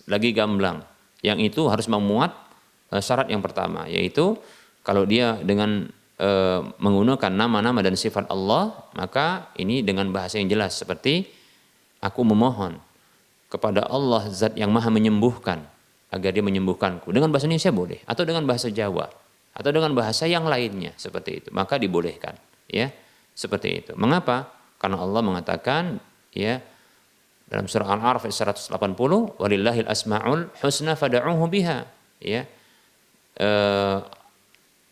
lagi gamblang. Yang itu harus memuat uh, syarat yang pertama yaitu kalau dia dengan uh, menggunakan nama-nama dan sifat Allah maka ini dengan bahasa yang jelas seperti aku memohon kepada Allah zat yang maha menyembuhkan agar dia menyembuhkanku dengan bahasa Indonesia boleh atau dengan bahasa Jawa atau dengan bahasa yang lainnya seperti itu maka dibolehkan ya seperti itu. Mengapa? Karena Allah mengatakan ya dalam surah Al-Araf 180 walillahil asmaul husna fad'uhu biha. Ya. Uh,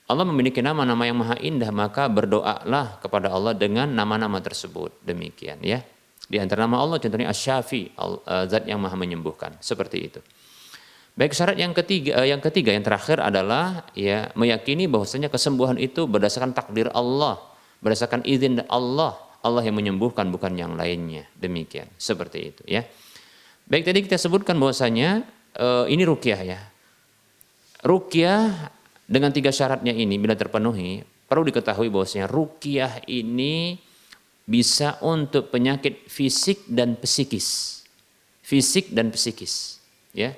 Allah memiliki nama-nama yang maha indah maka berdoalah kepada Allah dengan nama-nama tersebut. Demikian ya. Di antara nama Allah contohnya Asy-Syafi eh, zat yang maha menyembuhkan. Seperti itu. Baik syarat yang ketiga eh, yang ketiga yang terakhir adalah ya meyakini bahwasanya kesembuhan itu berdasarkan takdir Allah berdasarkan izin Allah Allah yang menyembuhkan bukan yang lainnya. Demikian. Seperti itu ya. Baik tadi kita sebutkan bahwasanya uh, ini rukyah ya. Rukyah dengan tiga syaratnya ini bila terpenuhi perlu diketahui bahwasanya rukyah ini bisa untuk penyakit fisik dan psikis. Fisik dan psikis ya.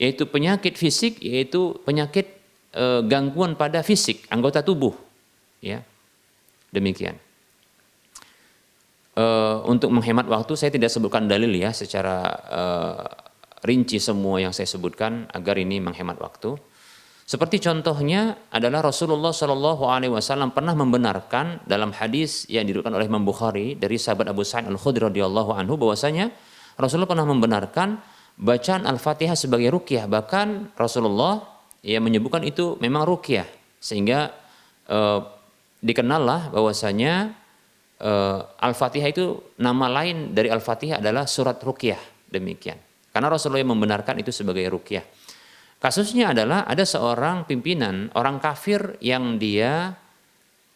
Yaitu penyakit fisik yaitu penyakit e, gangguan pada fisik anggota tubuh ya Demikian. Uh, untuk menghemat waktu saya tidak sebutkan dalil ya secara uh, rinci semua yang saya sebutkan agar ini menghemat waktu. Seperti contohnya adalah Rasulullah Shallallahu Alaihi Wasallam pernah membenarkan dalam hadis yang diriwayatkan oleh Imam Bukhari dari sahabat Abu Sa'id Al Khudri radhiyallahu anhu bahwasanya Rasulullah pernah membenarkan bacaan Al-Fatihah sebagai rukyah bahkan Rasulullah ya menyebutkan itu memang rukyah sehingga uh, dikenallah bahwasanya uh, Al-Fatihah itu nama lain dari Al-Fatihah adalah surat rukyah demikian. Karena Rasulullah membenarkan itu sebagai rukyah. Kasusnya adalah ada seorang pimpinan orang kafir yang dia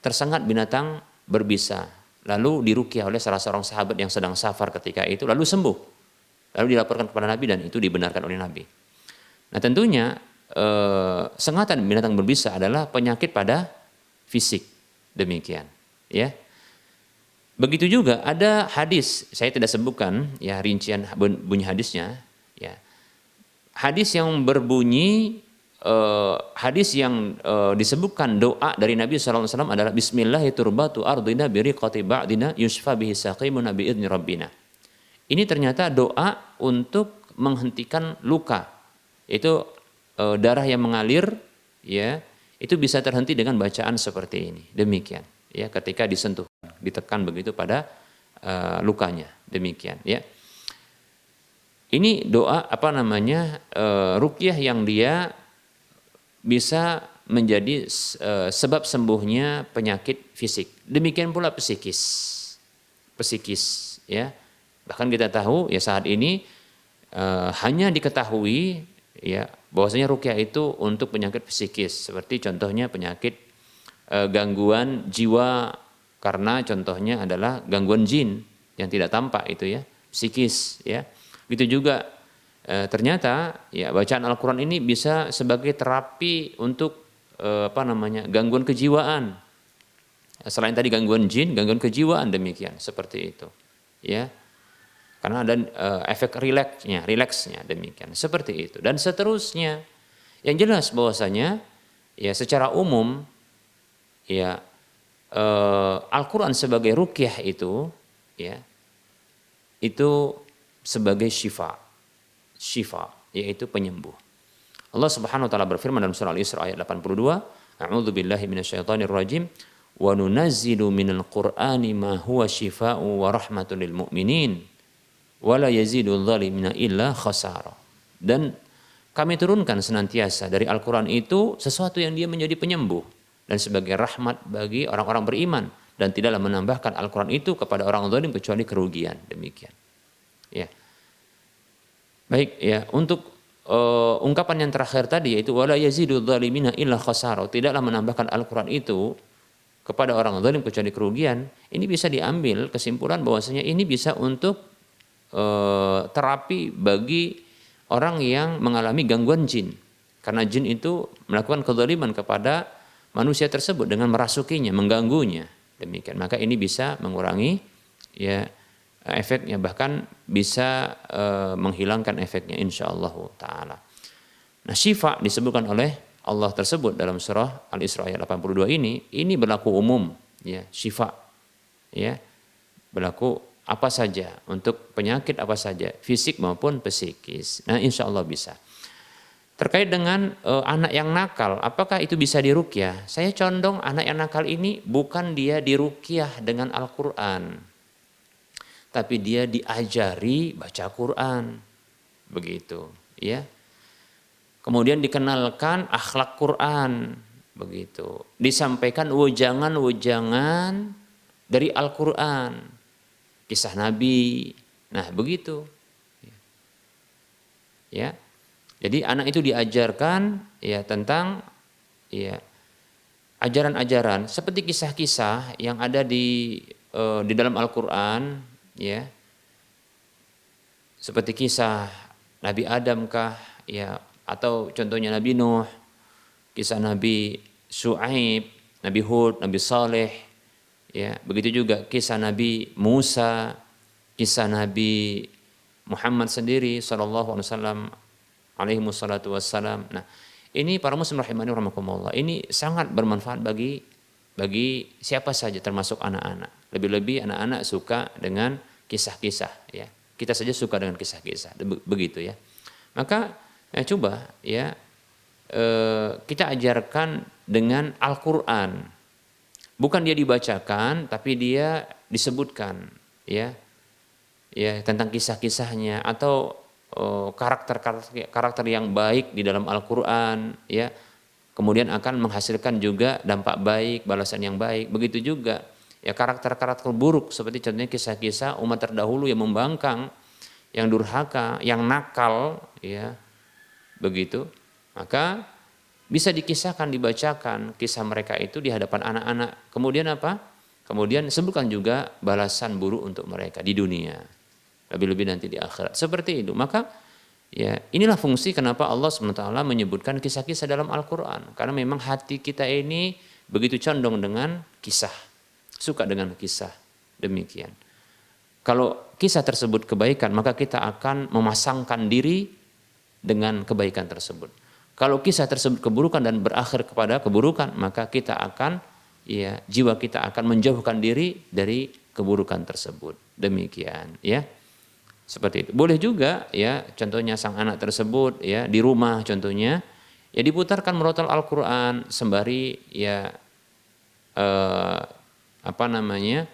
tersengat binatang berbisa. Lalu dirukyah oleh salah seorang sahabat yang sedang safar ketika itu lalu sembuh. Lalu dilaporkan kepada Nabi dan itu dibenarkan oleh Nabi. Nah tentunya eh, sengatan binatang berbisa adalah penyakit pada fisik Demikian, ya. Begitu juga ada hadis, saya tidak sebutkan ya rincian bunyi hadisnya, ya. Hadis yang berbunyi uh, hadis yang uh, disebutkan doa dari Nabi SAW adalah Bismillahirrahmanirrahim ardina biriqati ba'dina yusfa bihi saqimun nabi idni rabbina. Ini ternyata doa untuk menghentikan luka. Itu uh, darah yang mengalir ya, itu bisa terhenti dengan bacaan seperti ini. Demikian. Ya ketika disentuh ditekan begitu pada uh, lukanya. Demikian ya. Ini doa apa namanya uh, rukyah yang dia bisa menjadi uh, sebab sembuhnya penyakit fisik. Demikian pula psikis. Psikis ya. Bahkan kita tahu ya saat ini uh, hanya diketahui ya bahwasanya rukyah itu untuk penyakit psikis seperti contohnya penyakit uh, gangguan jiwa karena contohnya adalah gangguan jin yang tidak tampak itu ya, psikis ya. Begitu juga e, ternyata ya bacaan Al-Qur'an ini bisa sebagai terapi untuk e, apa namanya? gangguan kejiwaan. Selain tadi gangguan jin, gangguan kejiwaan demikian, seperti itu. Ya. Karena ada e, efek rileksnya, rileksnya demikian, seperti itu. Dan seterusnya. Yang jelas bahwasanya ya secara umum ya uh, Al-Quran sebagai rukyah itu ya itu sebagai syifa. Syifa yaitu penyembuh. Allah Subhanahu wa taala berfirman dalam surah Al-Isra ayat 82 A'udzu billahi minasyaitonir rajim wa nunazzilu minal qur'ani ma huwa syifaa'u wa rahmatul lil mu'minin wa la yazidu dhalimina illa khasara. Dan kami turunkan senantiasa dari Al-Quran itu sesuatu yang dia menjadi penyembuh dan sebagai rahmat bagi orang-orang beriman dan tidaklah menambahkan Al-Quran itu kepada orang zalim kecuali kerugian. Demikian. Ya. Baik ya. Untuk uh, ungkapan yang terakhir tadi yaitu wala yazidu zalimina illa khasara tidaklah menambahkan Al-Quran itu kepada orang zalim kecuali kerugian ini bisa diambil kesimpulan bahwasanya ini bisa untuk uh, terapi bagi orang yang mengalami gangguan jin karena jin itu melakukan kezaliman kepada manusia tersebut dengan merasukinya, mengganggunya. Demikian. Maka ini bisa mengurangi ya efeknya bahkan bisa e, menghilangkan efeknya insyaallah taala. Nah, syifa disebutkan oleh Allah tersebut dalam surah Al-Isra ayat 82 ini, ini berlaku umum ya, syifa. Ya. Berlaku apa saja untuk penyakit apa saja, fisik maupun psikis. Nah, insya Allah bisa. Terkait dengan uh, anak yang nakal, apakah itu bisa dirukyah? Saya condong anak yang nakal ini bukan dia dirukyah dengan Al-Quran. Tapi dia diajari baca Quran. Begitu. ya. Kemudian dikenalkan akhlak Quran. Begitu. Disampaikan wejangan-wejangan dari Al-Quran. Kisah Nabi. Nah begitu. Ya jadi anak itu diajarkan ya tentang ya ajaran-ajaran seperti kisah-kisah yang ada di uh, di dalam Al-Qur'an ya. Seperti kisah Nabi Adam kah ya atau contohnya Nabi Nuh, kisah Nabi Su'aib, Nabi Hud, Nabi Saleh ya. Begitu juga kisah Nabi Musa, kisah Nabi Muhammad sendiri sallallahu alaihi wasallam wassalam. Nah, ini para muslim rahimani rahimakumullah. Ini sangat bermanfaat bagi bagi siapa saja termasuk anak-anak. Lebih-lebih anak-anak suka dengan kisah-kisah ya. Kita saja suka dengan kisah-kisah. Begitu ya. Maka ya, coba ya eh, kita ajarkan dengan Al-Qur'an. Bukan dia dibacakan tapi dia disebutkan ya. Ya, tentang kisah-kisahnya atau Oh, karakter karakter yang baik di dalam Al-Qur'an ya. Kemudian akan menghasilkan juga dampak baik, balasan yang baik. Begitu juga ya karakter-karakter buruk seperti contohnya kisah-kisah umat terdahulu yang membangkang, yang durhaka, yang nakal ya. Begitu. Maka bisa dikisahkan, dibacakan kisah mereka itu di hadapan anak-anak. Kemudian apa? Kemudian sebutkan juga balasan buruk untuk mereka di dunia lebih-lebih nanti di akhirat. Seperti itu. Maka ya inilah fungsi kenapa Allah SWT menyebutkan kisah-kisah dalam Al-Quran. Karena memang hati kita ini begitu condong dengan kisah, suka dengan kisah. Demikian. Kalau kisah tersebut kebaikan, maka kita akan memasangkan diri dengan kebaikan tersebut. Kalau kisah tersebut keburukan dan berakhir kepada keburukan, maka kita akan ya jiwa kita akan menjauhkan diri dari keburukan tersebut. Demikian, ya. Seperti itu. Boleh juga ya, contohnya sang anak tersebut ya di rumah contohnya ya diputarkan murotal Al-Qur'an sembari ya eh, apa namanya?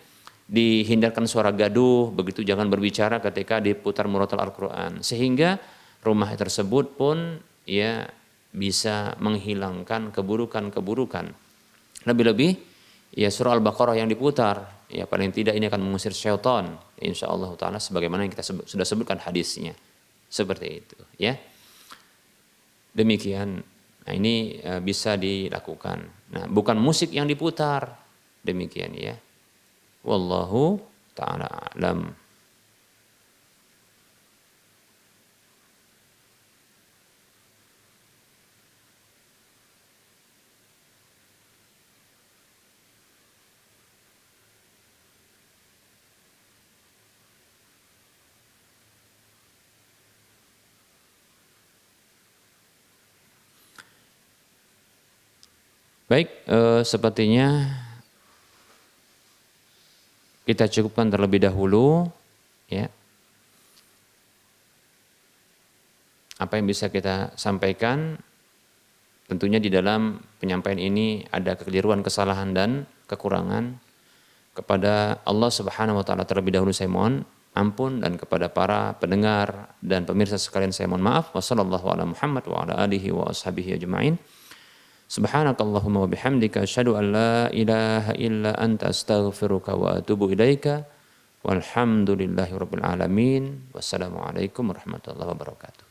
dihindarkan suara gaduh, begitu jangan berbicara ketika diputar murotal Al-Qur'an sehingga rumah tersebut pun ya bisa menghilangkan keburukan-keburukan. Lebih-lebih ya surah Al-Baqarah yang diputar ya paling tidak ini akan mengusir syaitan insyaallah taala sebagaimana yang kita sebut, sudah sebutkan hadisnya. Seperti itu ya. Demikian nah ini uh, bisa dilakukan. Nah bukan musik yang diputar demikian ya. Wallahu taala alam Baik, eh, sepertinya kita cukupkan terlebih dahulu ya. Apa yang bisa kita sampaikan tentunya di dalam penyampaian ini ada kekeliruan, kesalahan dan kekurangan kepada Allah Subhanahu wa taala terlebih dahulu saya mohon ampun dan kepada para pendengar dan pemirsa sekalian saya mohon maaf. Wassalamualaikum warahmatullahi wabarakatuh. Subhanakallahumma wa bihamdika asyhadu an la ilaha illa anta astaghfiruka wa atubu ilaika. Walhamdulillahi rabbil alamin. Wassalamualaikum warahmatullahi wabarakatuh.